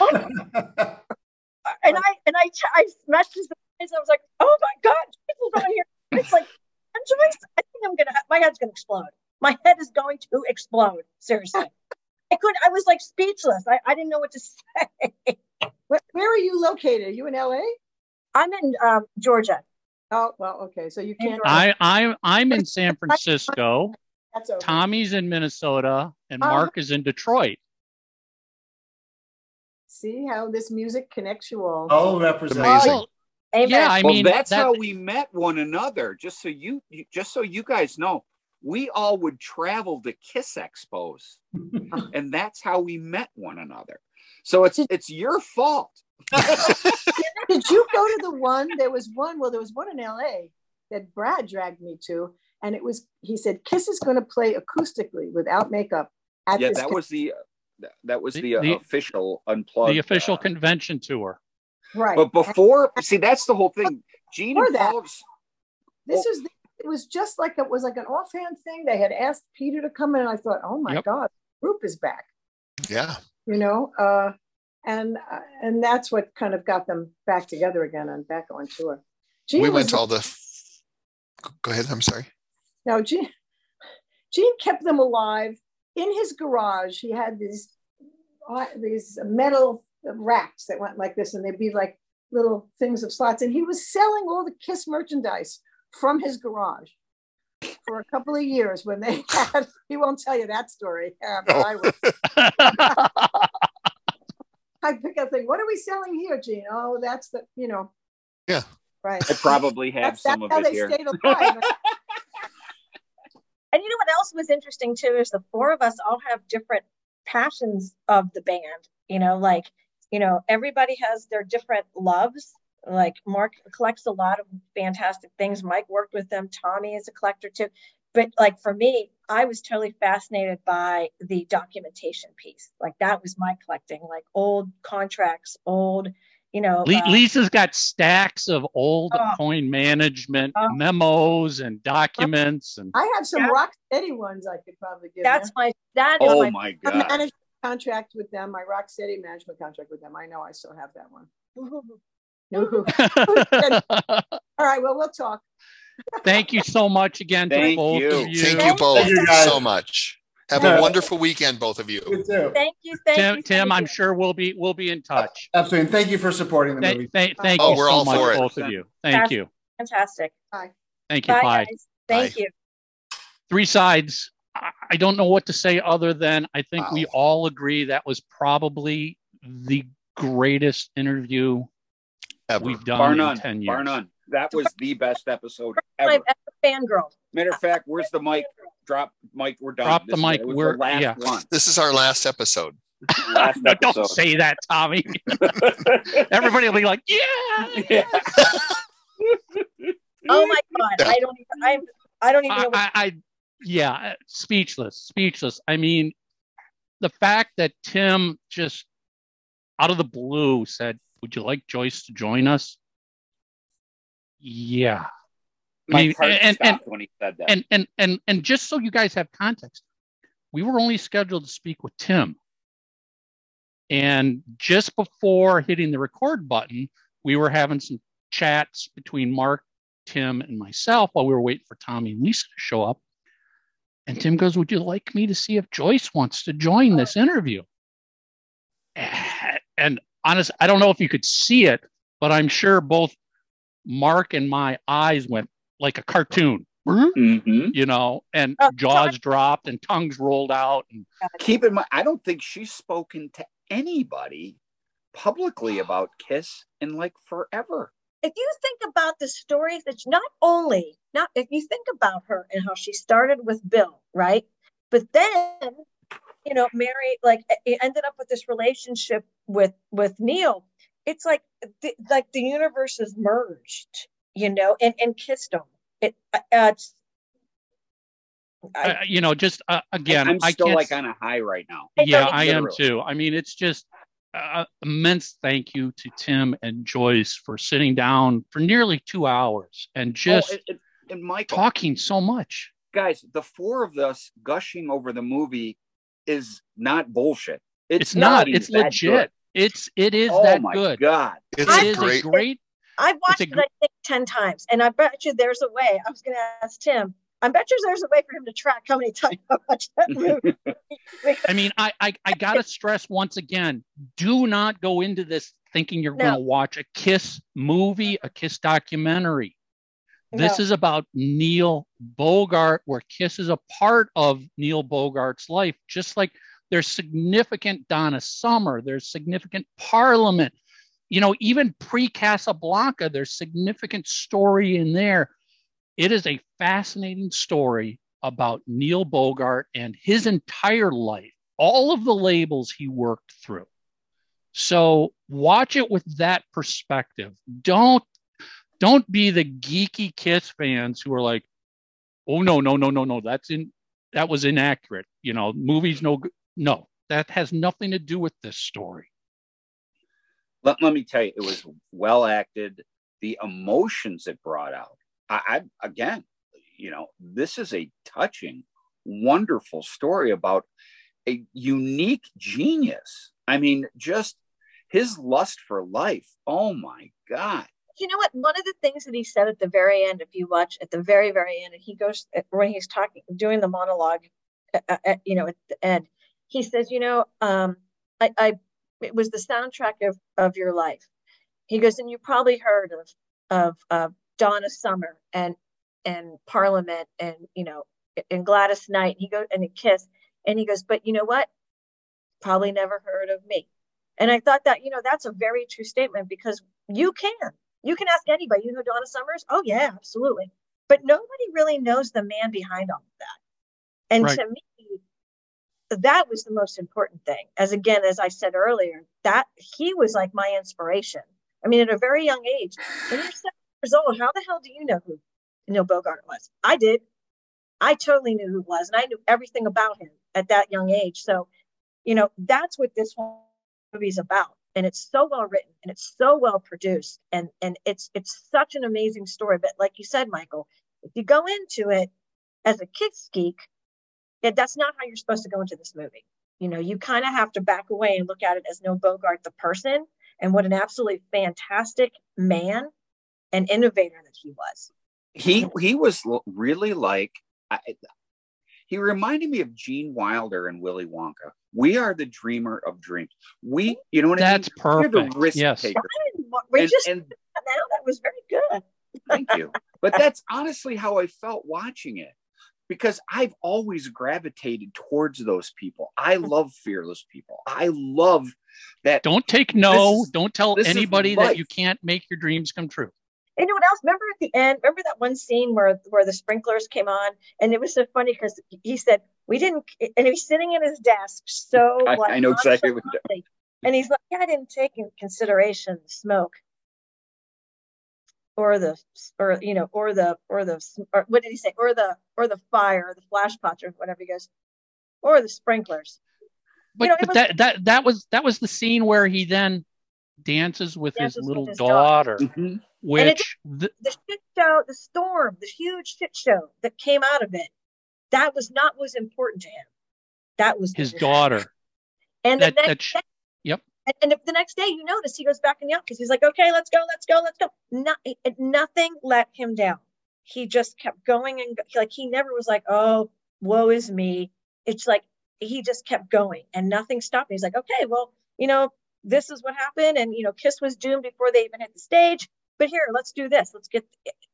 oh. and I and I I messaged the guys. I was like, oh my god, Joyce is on here. It's like, and Joyce, I think I'm gonna. My head's gonna explode. My head is going to explode. Seriously, I could. I was like speechless. I, I didn't know what to say. Where, where are you located? Are you in LA? I'm in um, Georgia. Oh, well, okay. So you can't. I I'm I'm in San Francisco. That's over. Tommy's in Minnesota, and Uh-huh. Mark is in Detroit. See how this music connects you all. Oh, represent. Amazing. Well, Amen. yeah, I well, mean that's that- how we met one another. Just so you, you- just so you guys know, we all would travel to Kiss Expos, and that's how we met one another. So it's it's your fault. Did you go to the one? There was one. Well, there was one in LA that Brad dragged me to, and it was. He said Kiss is going to play acoustically without makeup at yeah, this. that was the that was The- the, uh, the- official unplugged. the official uh, convention tour. right. but before, see, that's the whole thing. Gene Before and that- Paul's. this Oh. was. It was just like it was like an offhand thing. They had asked Peter to come in, and I thought, oh my Yep. god, the group is back. Yeah. You know, uh, and uh, and that's what kind of got them back together again and back on tour. Gene we went to all the. Go ahead. I'm sorry. No, Gene, Gene kept them alive in his garage. He had these uh, these metal racks that went like this, and they'd be like little things of slots. And he was selling all the Kiss merchandise from his garage for a couple of years when they had. He won't tell you that story. Uh, but I pick up thing. What are we selling here, Gene? Oh, that's the you know. Yeah. Right. I probably have That's, some that's of how it they here. stayed alive. And you know what else was interesting too is the four of us all have different passions of the band. You know, like, you know, everybody has their different loves. Like Mark collects a lot of fantastic things. Mike worked with them. Tommy is a collector too. But like for me, I was totally fascinated by the documentation piece. Like that was my collecting, like old contracts, old, you know. Le- uh, Lisa's got stacks of old Oh. coin management Oh. memos and documents and I have some Yeah. rock steady ones I could probably give that's you. my that is Oh my my god! management contract with them, my rock steady management contract with them. I know I still have that one. All right, well, we'll talk. Thank you so much again to Thank both you. of you. Thank you Thank both you, so much. Have Yeah. a wonderful weekend, both of you. You too. Thank you, thank Tim, you. Tim, thank I'm sure we'll be we'll be in touch. Absolutely. And thank you for supporting the Thank, movie. thank, thank Oh, you we're so all much, for it. both of you. Thank Fantastic. you. Fantastic. Bye. Thank you. Bye, Bye. guys. Thank Bye. you. Three sides. I- I don't know what to say other than I think we all agree that was probably the greatest interview Ever. we've done Bar in none. 10 years. Bar none. That was the best episode I'm ever. a fangirl. Matter of fact, where's the mic? Drop mic. We're done. Drop This the is- mic. We're- the last yeah. one. This is our last episode. Last no, don't say that, Tommy. Everybody will be like, yeah. Yeah. Oh my god, I don't even. I'm. I don't even know. I, What, I, I yeah, uh, speechless, speechless. I mean, the fact that Tim just out of the blue said, "Would you like Joyce to join us?" Yeah, My heart and- stopped when he said that. and and and and just so you guys have context, we were only scheduled to speak with Tim, and just before hitting the record button, we were having some chats between Mark, Tim, and myself while we were waiting for Tommy and Lisa to show up. And Tim goes, "Would you like me to see if Joyce wants to join this interview?" And honest, I don't know if you could see it, but I'm sure both Mark and my eyes went like a cartoon hmm you know, and Oh, jaws dropped and tongues rolled out. And Keep in mind, I don't think she's spoken to anybody publicly about Kiss in like forever. if you think about the stories that not only not if you think about her and how she started with Bill, right? But then, you know, Mary like it ended up with this relationship with with Neil. It's like the, like the universes merged, you know, and and kissed them. It uh, it's, I, uh, you know, just uh, again, I'm I still can't. like on a high right now. Yeah, I am too. I mean, it's just uh, immense thank you to Tim and Joyce for sitting down for nearly two hours and just oh, and, and- and Michael, talking so much. guys, the four of us gushing over the movie is not bullshit. It's, not. even It's that legit. Good. It's it is oh that my good. god! It's It is great. a great. I've watched a it gr- I think ten times, and I bet you there's a way. I was going to ask Tim. I bet you there's a way for him to track how many times I watched that movie. I mean, I I, I gotta stress once again: do not go into this thinking you're No. going to watch a Kiss movie, a Kiss documentary. This No. is about Neil Bogart, where Kiss is a part of Neil Bogart's life, just like there's significant Donna Summer, there's significant Parliament. You know, even pre Casablanca, there's significant story in there. It is a fascinating story about Neil Bogart and his entire life, all of the labels he worked through. So watch it with that perspective. Don't don't be the geeky Kiss fans who are like, "Oh no, no, no, no, no, that's in that was inaccurate." You know, movies no. No, that has nothing to do with this story. Let, let me tell you, it was well acted. The emotions it brought out. I, I again, you know, this is a touching, wonderful story about a unique genius. I mean, just his lust for life. Oh my God. you know what? One of the things that he said at the very end, if you watch at the very, very end, and he goes when he's talking, doing the monologue, uh, uh, you know, at the end, he says, you know, um, I, I, it was the soundtrack of of your life. He goes, and you probably heard of of uh, Donna Summer and and Parliament and you know and Gladys Knight. He goes and a Kiss, and he goes, but you know what? Probably never heard of me. And I thought that you know that's a very true statement because you can you can ask anybody. You know Donna Summers? Oh yeah, absolutely. But nobody really knows the man behind all of that. And Right. to me, that was the most important thing. As again, as I said earlier, that he was like my inspiration. I mean, at a very young age, when you're seven years old, how the hell do you know who Neil Bogart was? I did. I totally knew who was, and I knew everything about him at that young age. So, you know, that's what this movie is about. And it's so well written and it's so well produced and and it's it's such an amazing story. But like you said, Michael, if you go into it as a Kiss geek, yeah, that's not how you're supposed to go into this movie. You know, you kind of have to back away and look at it as Neil Bogart, the person, and what an absolutely fantastic man and innovator that he was. he he was really like I, he reminded me of Gene Wilder and Willy Wonka. We are the dreamer of dreams. We, you know what That's I mean? We're perfect. the risk Yes. taker. We And- just and now that was very good. Thank you. But that's honestly how I felt watching it because I've always gravitated towards those people. I hmm. love fearless people. I love that. Don't take no. This is- Don't tell anybody that you can't make your dreams come true. And you know what else? Remember at the end, remember that one scene where where the sprinklers came on, and it was so funny because he said we didn't, and he's sitting at his desk, so I- like I know exactly what you're nonchalantly, and he's like, yeah, I didn't take in consideration the smoke, or the, or you know, or the, or the, or what did he say? Or the, or the fire, or the flash pots, or whatever he goes, or the sprinklers. But, know, but was- that that that was that was the scene where he then dances with Dances his with little his daughter, daughter. Mhm. it which th- the shit show, the storm, the huge shit show that came out of it, that was not what was important to him. That was his daughter. And the That next that sh- day, yep. And, and the next day, you notice he goes back in the office. He's like, "Okay, let's go, let's go, let's go." Not, nothing let him down. He just kept going and like he never was like, "Oh, woe is me." It's like he just kept going and nothing stopped. He's like, "Okay, well, you know, this is what happened, and you know, Kiss was doomed before they even hit the stage. But here, let's do this. Let's get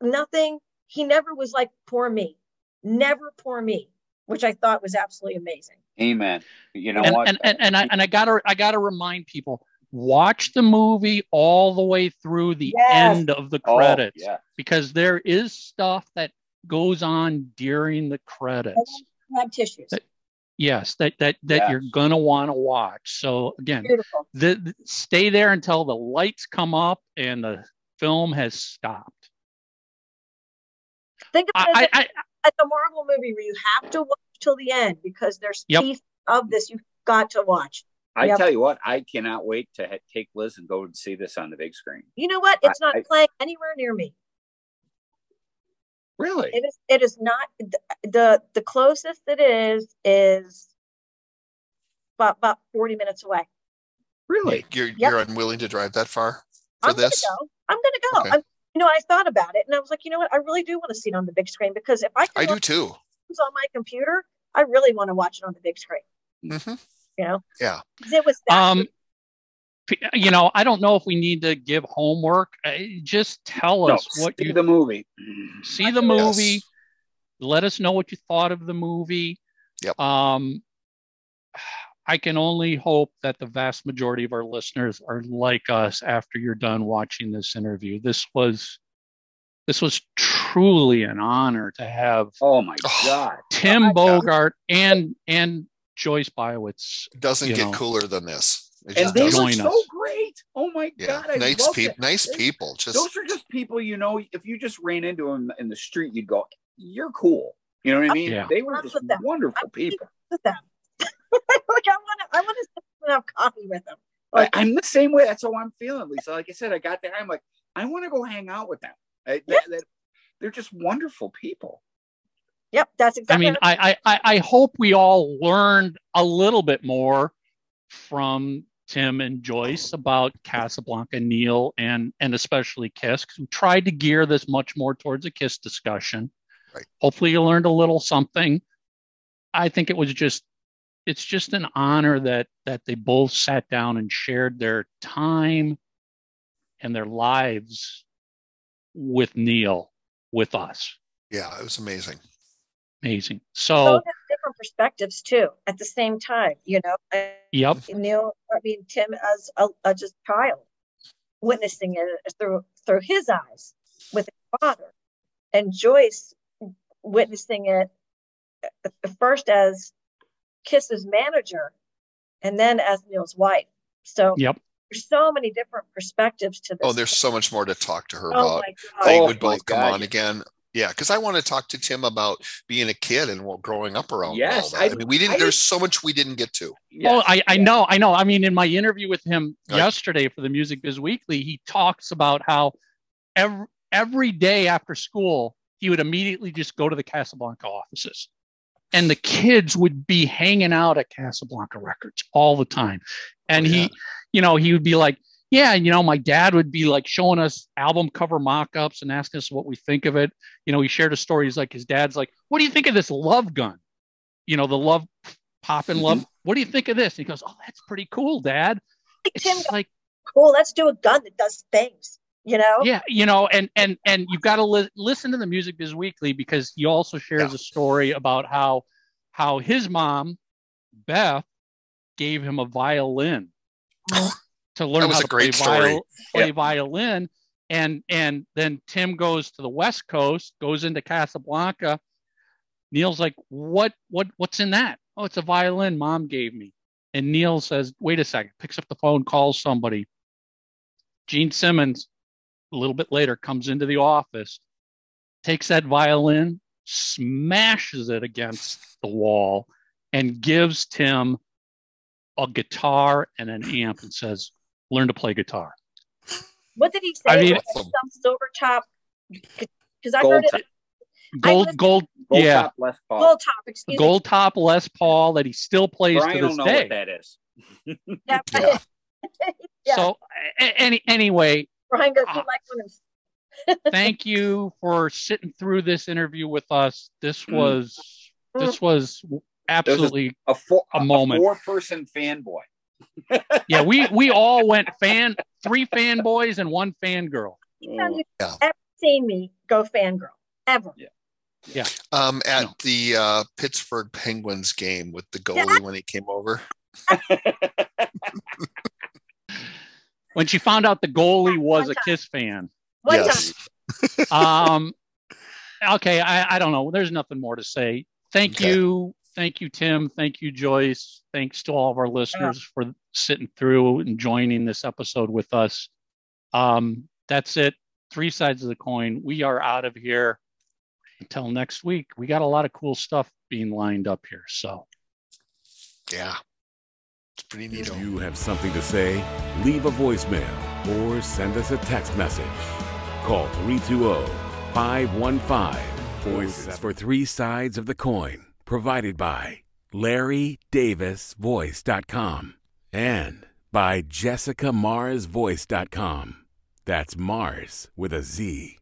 nothing." He never was like, "Poor me," never poor me, which I thought was absolutely amazing. Amen. You know and, what? and, and, and I and I gotta I gotta remind people watch the movie all the way through the Yes. end of the Oh, credits yeah. because there is stuff that goes on during the credits. Have tissues. That- Yes, that that that Yes. you're gonna want to watch. So again, Beautiful. the, the- stay there until the lights come up and the film has stopped. Think about I, it I, as, as a Marvel movie where you have to watch till the end because there's Yep. pieces of this you've got to watch. I Yep. tell you what, I cannot wait to ha- take Liz and go and see this on the big screen. You know what? It's I- not I- playing anywhere near me. Really? It is. It is not the the, the closest it is is about about forty minutes away. Really? You're Yep. you're unwilling to drive that far for I'm this? gonna go. I'm gonna go. Okay. I'm, you know, I thought about it and I was like, you know what? I really do want to see it on the big screen because if I can I do watch too. it on my computer, I really want to watch it on the big screen. hmm You know, Yeah. 'Cause it was that um, you know, I don't know if we need to give homework. Uh, Just tell No, us what see you the movie. see the Yes. movie. Let us know what you thought of the movie. Yep. Um, I can only hope that the vast majority of our listeners are like us after you're done watching this interview. This was this was truly an honor to have Oh my Oh. God. Tim oh my God. Bogart and and Joyce Biawitz. Doesn't get know. cooler than this. It And just they doesn't. were so us. great. Oh my Yeah. God. I nice people. Nice people. Just Those are just people, you know, if you just ran into them in the street, you'd go, you're cool. You know what I mean? Yeah. They were just with them. wonderful I'm people. With them. like I want to, I want to have coffee with them. I, Like, I'm the same way. That's how I'm feeling, Lisa. Like I said, I got there. I'm like, I want to go hang out with them. I, that, that, they're just wonderful people. yep, that's exactly. I exactly. mean, I, I I I hope we all learned a little bit more from Tim and Joyce about Casablanca, Neil, and and especially Kiss. 'cause we tried to gear this much more towards a Kiss discussion. Right. Hopefully, you learned a little something. I think it was just it's just an honor that that they both sat down and shared their time and their lives with Neil with us. Yeah, it was amazing. Amazing. So, different perspectives too at the same time. You know, I- yep. Neil, I mean Tim as a, as a child, witnessing it through through his eyes with his father, and Joyce witnessing it uh, first as Kiss's manager, and then as Neil's wife. So Yep. there's so many different perspectives to this. Oh, there's so much more to talk to her Oh about. my They Oh would my both come God, on again. Yeah, because I want to talk to Tim about being a kid and well, growing up around. Yes, all that. I, I- mean, we didn't. I there's so much we didn't get to. Yes, Oh, I, I yeah. know, I know. I mean, in my interview with him Right. yesterday for the Music Biz Weekly, he talks about how every every day after school he would immediately just go to the Casablanca offices, and the kids would be hanging out at Casablanca Records all the time, and Oh, he, you know, he would be like, "Yeah, you know, my dad would be like showing us album cover mock-ups and asking us what we think of it." You know, he shared a story. He's like, his dad's like, "What do you think of this love gun?" You know, the love pop and love. Mm-hmm. What do you think of this? And he goes, "Oh, that's pretty cool, Dad." It's Tim, just like, cool. Let's do a gun that does things. You know. yeah, you know, and and and you've got to li- listen to the Music Biz Weekly because he also shares Yeah. a story about how how his mom, Beth, gave him a violin to learn how a to great play, story. viol- play Yeah. violin. And and then Tim goes to the West Coast, goes into Casablanca. Neil's like, what what what's in that? Oh, it's a violin mom gave me. And Neil says, wait a second, picks up the phone, calls somebody. Gene Simmons, a little bit later, comes into the office, takes that violin, smashes it against the wall, and gives Tim a guitar and an amp and says, learn to play guitar. What did he say? I mean- it some silver top. Because I Gold heard it. Gold, listened- gold, Gold yeah, top Les Paul. Gold top. Excuse me. gold top Les Paul that he still plays Brian to don't this know day. what that is. Yeah. Yeah. yeah. So, any anyway, Brian goes, "You Ah. like women." thank you for sitting through this interview with us. This Mm. was this was absolutely A four A moment. four person fanboy. yeah. We we all went fan three fanboys and one fangirl. Anytime you've Yeah. ever seen me go fangirl ever. Yeah, Um, at No. the uh, Pittsburgh Penguins game with the goalie when he came over. When she found out the goalie was a. Kiss fan. One yes. Um, okay, I, I don't know. There's nothing more to say. Thank Okay. you. Thank you, Tim. Thank you, Joyce. Thanks to all of our listeners for sitting through and joining this episode with us. Um, that's it. Three sides of the coin. We are out of here until next week. We got a lot of cool stuff being lined up here. So Yeah. It's pretty neat. If you have something to say, leave a voicemail or send us a text message. Call 320 515 Voices for Three Sides of the Coin, provided by LarryDavisVoice.com and by JessicaMarzVoice.com. That's Mars with a Z.